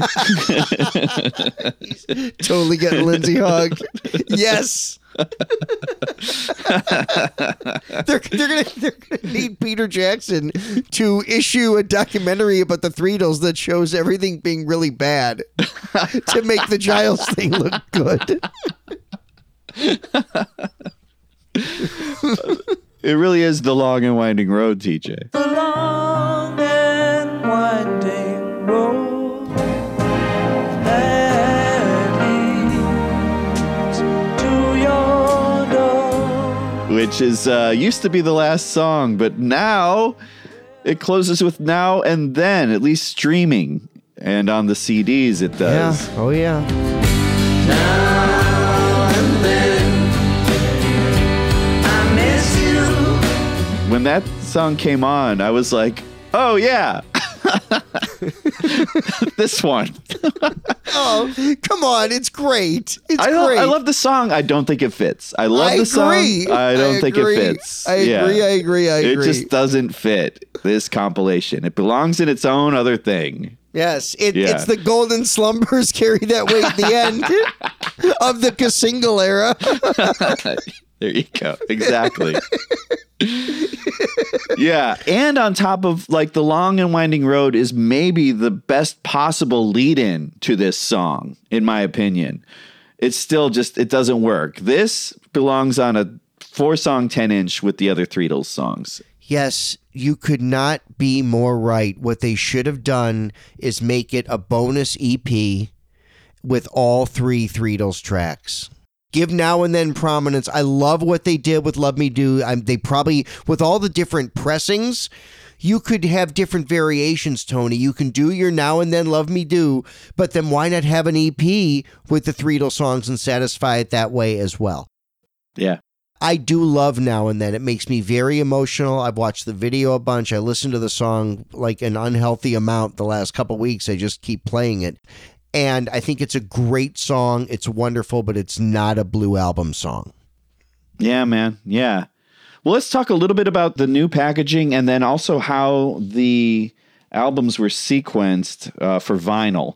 S1: [LAUGHS]
S3: totally getting Lindsay hogged. Yes. [LAUGHS] they're, they're gonna they're gonna need Peter Jackson to issue a documentary about the Threedles that shows everything being really bad to make the Giles thing look good.
S1: it really is the long and winding road, TJ. Which is uh, used to be the last song, but now it closes with now and then, at least streaming and on the CDs it does. Yeah.
S3: Oh yeah.
S15: I miss you.
S1: When that song came on, I was like, "Oh yeah, [LAUGHS] this one." [LAUGHS]
S3: Oh, come on, it's great. It's
S1: I,
S3: great.
S1: I love the song. I don't think it fits. I love
S3: I
S1: the song. I don't
S3: I
S1: think
S3: agree.
S1: it fits.
S3: I agree, I agree, I agree.
S1: It just doesn't fit this compilation. It belongs in its own other thing.
S3: Yes, it,
S1: Yeah.
S3: it's the golden slumbers [LAUGHS] carry that weight at the end of the cassingle era.
S1: There you go. Exactly. yeah, and on top of like the long and winding road is maybe the best possible lead in to this song in my opinion. It's still just it doesn't work. This belongs on a four song 10 inch with the other three Threedles songs.
S3: Yes, you could not be more right. What they should have done is make it a bonus EP with all three Threedles tracks. Give now and then prominence. I love what they did with Love Me Do. i they probably, with all the different pressings, you could have different variations, Tony. You can do your now and then Love Me Do, but then why not have an EP with the Threedle songs and satisfy it that way as well?
S1: Yeah.
S3: I do love now and then. It makes me very emotional. I've watched the video a bunch. I listened to the song like an unhealthy amount the last couple weeks. I just keep playing it. And I think it's a great song. It's wonderful, but it's not a Blue Album song.
S1: Yeah, man. Yeah. Well, let's talk a little bit about the new packaging and then also how the albums were sequenced uh, for vinyl.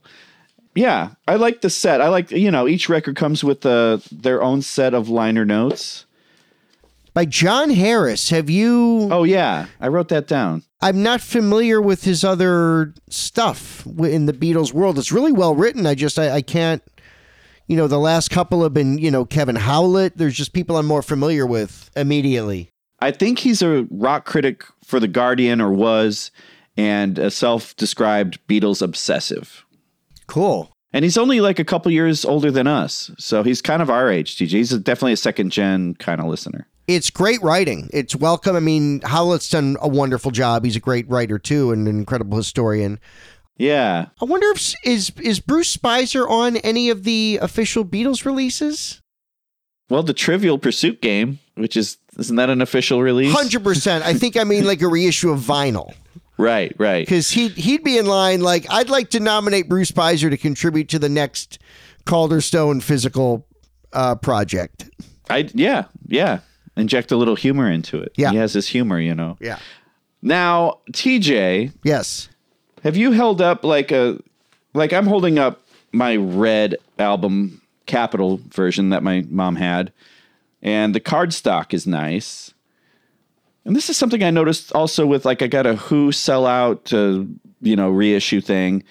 S1: Yeah, I like the set. I like, you know, each record comes with uh, their own set of liner notes.
S3: By John Harris. Have you.
S1: Oh, yeah. I wrote that down.
S3: I'm not familiar with his other stuff in the Beatles world. It's really well written. I just, I, I can't. You know, the last couple have been, you know, Kevin Howlett. There's just people I'm more familiar with immediately.
S1: I think he's a rock critic for The Guardian or was, and a self described Beatles obsessive.
S3: Cool.
S1: And he's only like a couple years older than us. So he's kind of our age, TJ. He's definitely a second gen kind of listener.
S3: It's great writing. It's welcome. I mean, Howlett's done a wonderful job. He's a great writer too, and an incredible historian.
S1: Yeah.
S3: I wonder if is is Bruce Spizer on any of the official Beatles releases?
S1: Well, the Trivial Pursuit game, which is isn't that an official release?
S3: Hundred percent. I think I mean like a reissue of vinyl [LAUGHS]
S1: Right, right.
S3: because he he'd be in line. Like I'd like to nominate Bruce Spizer to contribute to the next Calderstone physical uh, project.
S1: I yeah, yeah. Inject a little humor into it.
S3: Yeah.
S1: he has his humor, you know.
S3: Yeah.
S1: Now, TJ,
S3: Yes.
S1: have you held up like a like I'm holding up my red album Capitol version that my mom had, and the cardstock is nice. And this is something I noticed also with like I got a Who sell out uh, you know reissue thing.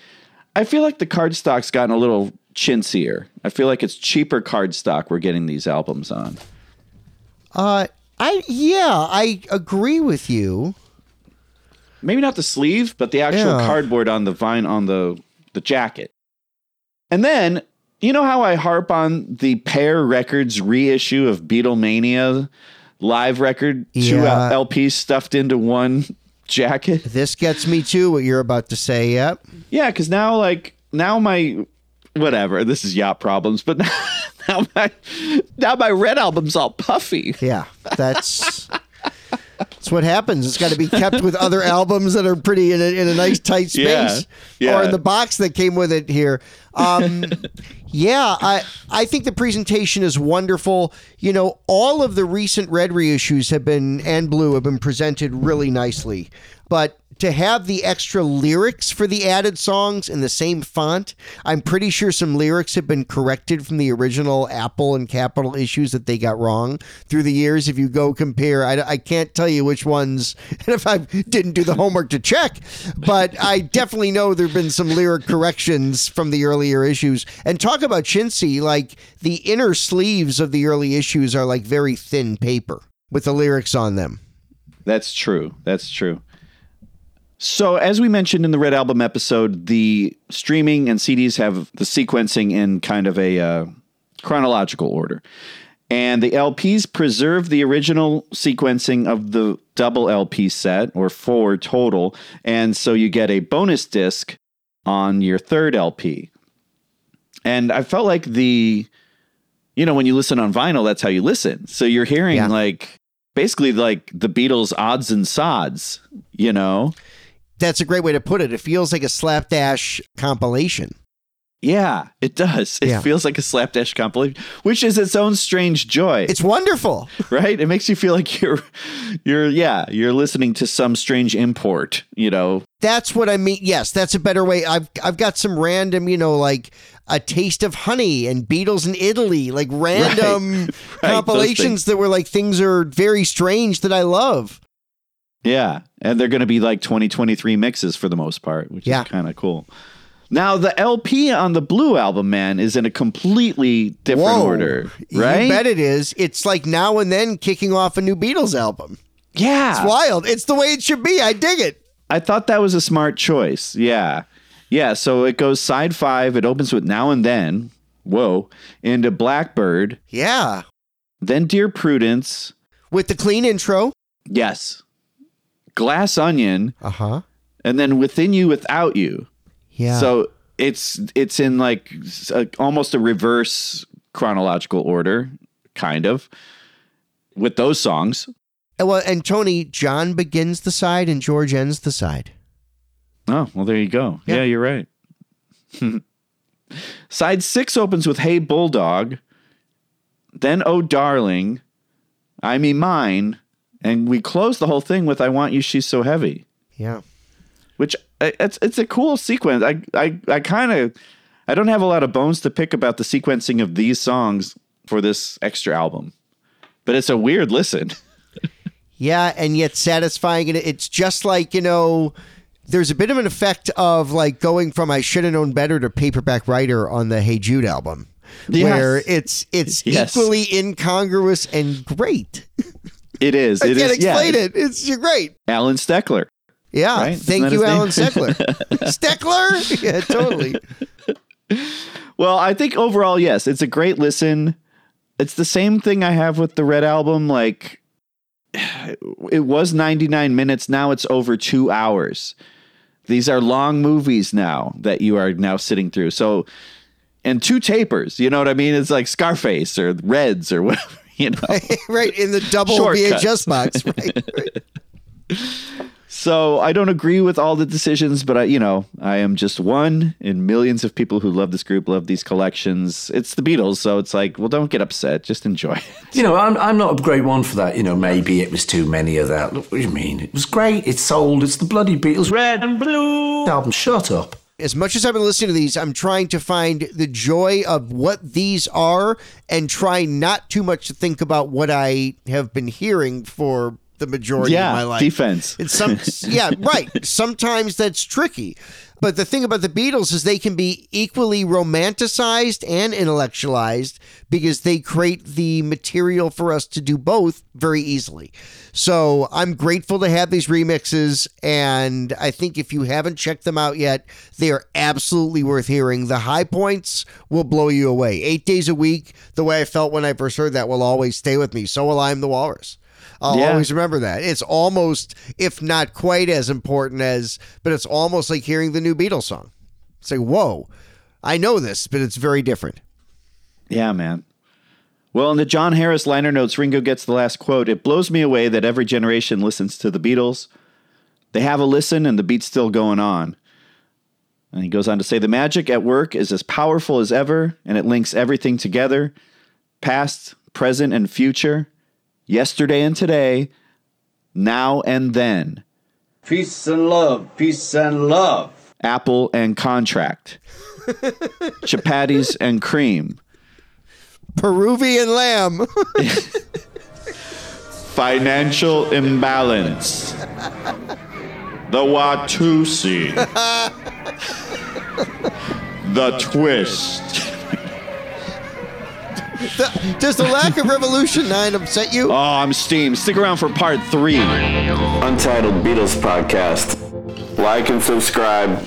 S1: I feel like the cardstock's gotten a little chintzier. I feel like it's cheaper cardstock we're getting these albums on.
S3: Uh, I yeah, I agree with you.
S1: maybe not the sleeve, but the actual
S3: Yeah.
S1: cardboard on the vine on the the jacket. And then you know how I harp on the Pear Records reissue of Beatlemania live record, two
S3: Yeah.
S1: L- LPs stuffed into one [LAUGHS] jacket.
S3: This gets me too. What you're about to say. Yep.
S1: Yeah, because now like now my whatever this is yacht problems, but [LAUGHS] now, now my now my red album's all puffy.
S3: Yeah, that's that's what happens. It's got to be kept with other albums that are pretty in a, in a nice tight space,
S1: Yeah, yeah.
S3: or in the box that came with it here. Um, [LAUGHS] yeah, I I think the presentation is wonderful. You know, all of the recent red reissues have been and blue have been presented really nicely, but to have the extra lyrics for the added songs in the same font, I'm pretty sure some lyrics have been corrected from the original Apple and Capitol issues that they got wrong through the years. If you go compare, I, I can't tell you which ones, [LAUGHS] and if I didn't do the homework to check, but I definitely know there have been some lyric corrections from the earlier issues. And talk about chintzy, like the inner sleeves of the early issues are like very thin paper with the lyrics on them.
S1: That's true. That's true. So, as we mentioned in the Red Album episode, the streaming and CDs have the sequencing in kind of a uh, chronological order. And the LPs preserve the original sequencing of the double LP set, or four total. And so you get a bonus disc on your third LP. And I felt like the, you know, when you listen on vinyl, that's how you listen. So you're hearing
S3: Yeah.
S1: like basically like the Beatles' odds and sods, you know?
S3: That's a great way to put it. It feels like a slapdash compilation.
S1: Yeah, it does. It
S3: Yeah.
S1: feels like a slapdash compilation, which is its own strange joy.
S3: It's wonderful. [LAUGHS]
S1: right? It makes you feel like you're you're yeah, you're listening to some strange import, you know.
S3: That's what I mean. Yes, that's a better way. I've I've got some random, you know, like a taste of honey and Beatles in Italy, like random [LAUGHS]
S1: Right,
S3: compilations that were like things are very strange that I love.
S1: Yeah, and they're going to be like 2023 mixes for the most part, which
S3: Yeah.
S1: is kind of cool. Now the LP on the Blue album, man, is in a completely different
S3: Whoa.
S1: order, right?
S3: You bet it is. It's like now and then kicking off a new Beatles album.
S1: Yeah.
S3: It's wild. It's the way it should be. I dig it.
S1: I thought that was a smart choice. Yeah. Yeah. So it goes side five. It opens with Now and Then. Whoa. Into Blackbird.
S3: Yeah.
S1: Then Dear Prudence.
S3: With the clean intro.
S1: Yes. Glass Onion.
S3: Uh huh.
S1: And then Within You, Without You.
S3: Yeah.
S1: So it's it's in like a, almost a reverse chronological order, kind of, with those songs.
S3: Well, and Tony, John begins the side and George ends the side.
S1: Oh, well, there you go. Yeah, you're right. [LAUGHS] Side six opens with Hey Bulldog, then Oh Darling, I Me Mine, and we close the whole thing with I Want You, She's So Heavy.
S3: Yeah.
S1: Which uh, it's it's a cool sequence. I I I kind of I don't have a lot of bones to pick about the sequencing of these songs for this extra album, but it's a weird listen. [LAUGHS]
S3: Yeah, and yet satisfying. And it's just like, you know, there's a bit of an effect of like going from I should have known better to paperback writer on the Hey Jude album.
S1: Yes.
S3: Where it's it's
S1: Yes.
S3: equally incongruous and great. [LAUGHS]
S1: It is.
S3: I
S1: It
S3: can't
S1: is. yeah.
S3: explain it. It's you're great.
S1: Allen Steckler.
S3: Yeah.
S1: Right?
S3: Thank you. Allen Steckler. [LAUGHS] Steckler? Yeah, totally. [LAUGHS]
S1: Well, I think overall, yes, it's a great listen. It's the same thing I have with the Red album. Like, [SIGHS] it was 99 minutes. Now it's over two hours. These are long movies now that you are now sitting through. So, and two tapers, you know what I mean? It's like Scarface or Reds or whatever, [LAUGHS] you know. [LAUGHS]
S3: right in the double
S1: Shortcut.
S3: VHS box. Right. [LAUGHS]
S1: So I don't agree with all the decisions, but I, you know, I am just one in millions of people who love this group, love these collections. It's the Beatles, so it's like, well, don't get upset, just enjoy it.
S25: You know, I'm, I'm not a great one for that. You know, maybe it was too many of that. Look, what do you mean? It was great. It's sold. It's the bloody Beatles Red and Blue album. Shut up.
S3: As much as I've been listening to these, I'm trying to find the joy of what these are and try not too much to think about what I have been hearing for the majority
S1: Yeah,
S3: of my life.
S1: defense.
S3: It's some [LAUGHS] yeah, right. Sometimes that's tricky. But the thing about the Beatles is they can be equally romanticized and intellectualized because they create the material for us to do both very easily. So I'm grateful to have these remixes, and I think if you haven't checked them out yet, they are absolutely worth hearing. The high points will blow you away. Eight days a week, the way I felt when I first heard that will always stay with me. So will I am the Walrus. I'll
S1: Yeah.
S3: always remember that. It's almost, if not quite as important as, but it's almost like hearing the new Beatles song. It's like, whoa, I know this, but it's very different.
S1: Yeah, man. Well, in the John Harris liner notes, Ringo gets the last quote. It blows me away that every generation listens to the Beatles. They have a listen and the beat's still going on. And he goes on to say the magic at work is as powerful as ever and it links everything together past, present, and future, yesterday and today, now and then.
S26: Peace and love, peace and love.
S1: Apple and contract, [LAUGHS] chapatis and cream,
S3: Peruvian lamb. [LAUGHS]
S1: financial imbalance, the Watusi, [LAUGHS] the twist.
S3: The- Does the lack of Revolution 9 upset you?
S1: Oh, I'm steamed. Stick around for part three.
S16: Untitled Beatles Podcast. Like and subscribe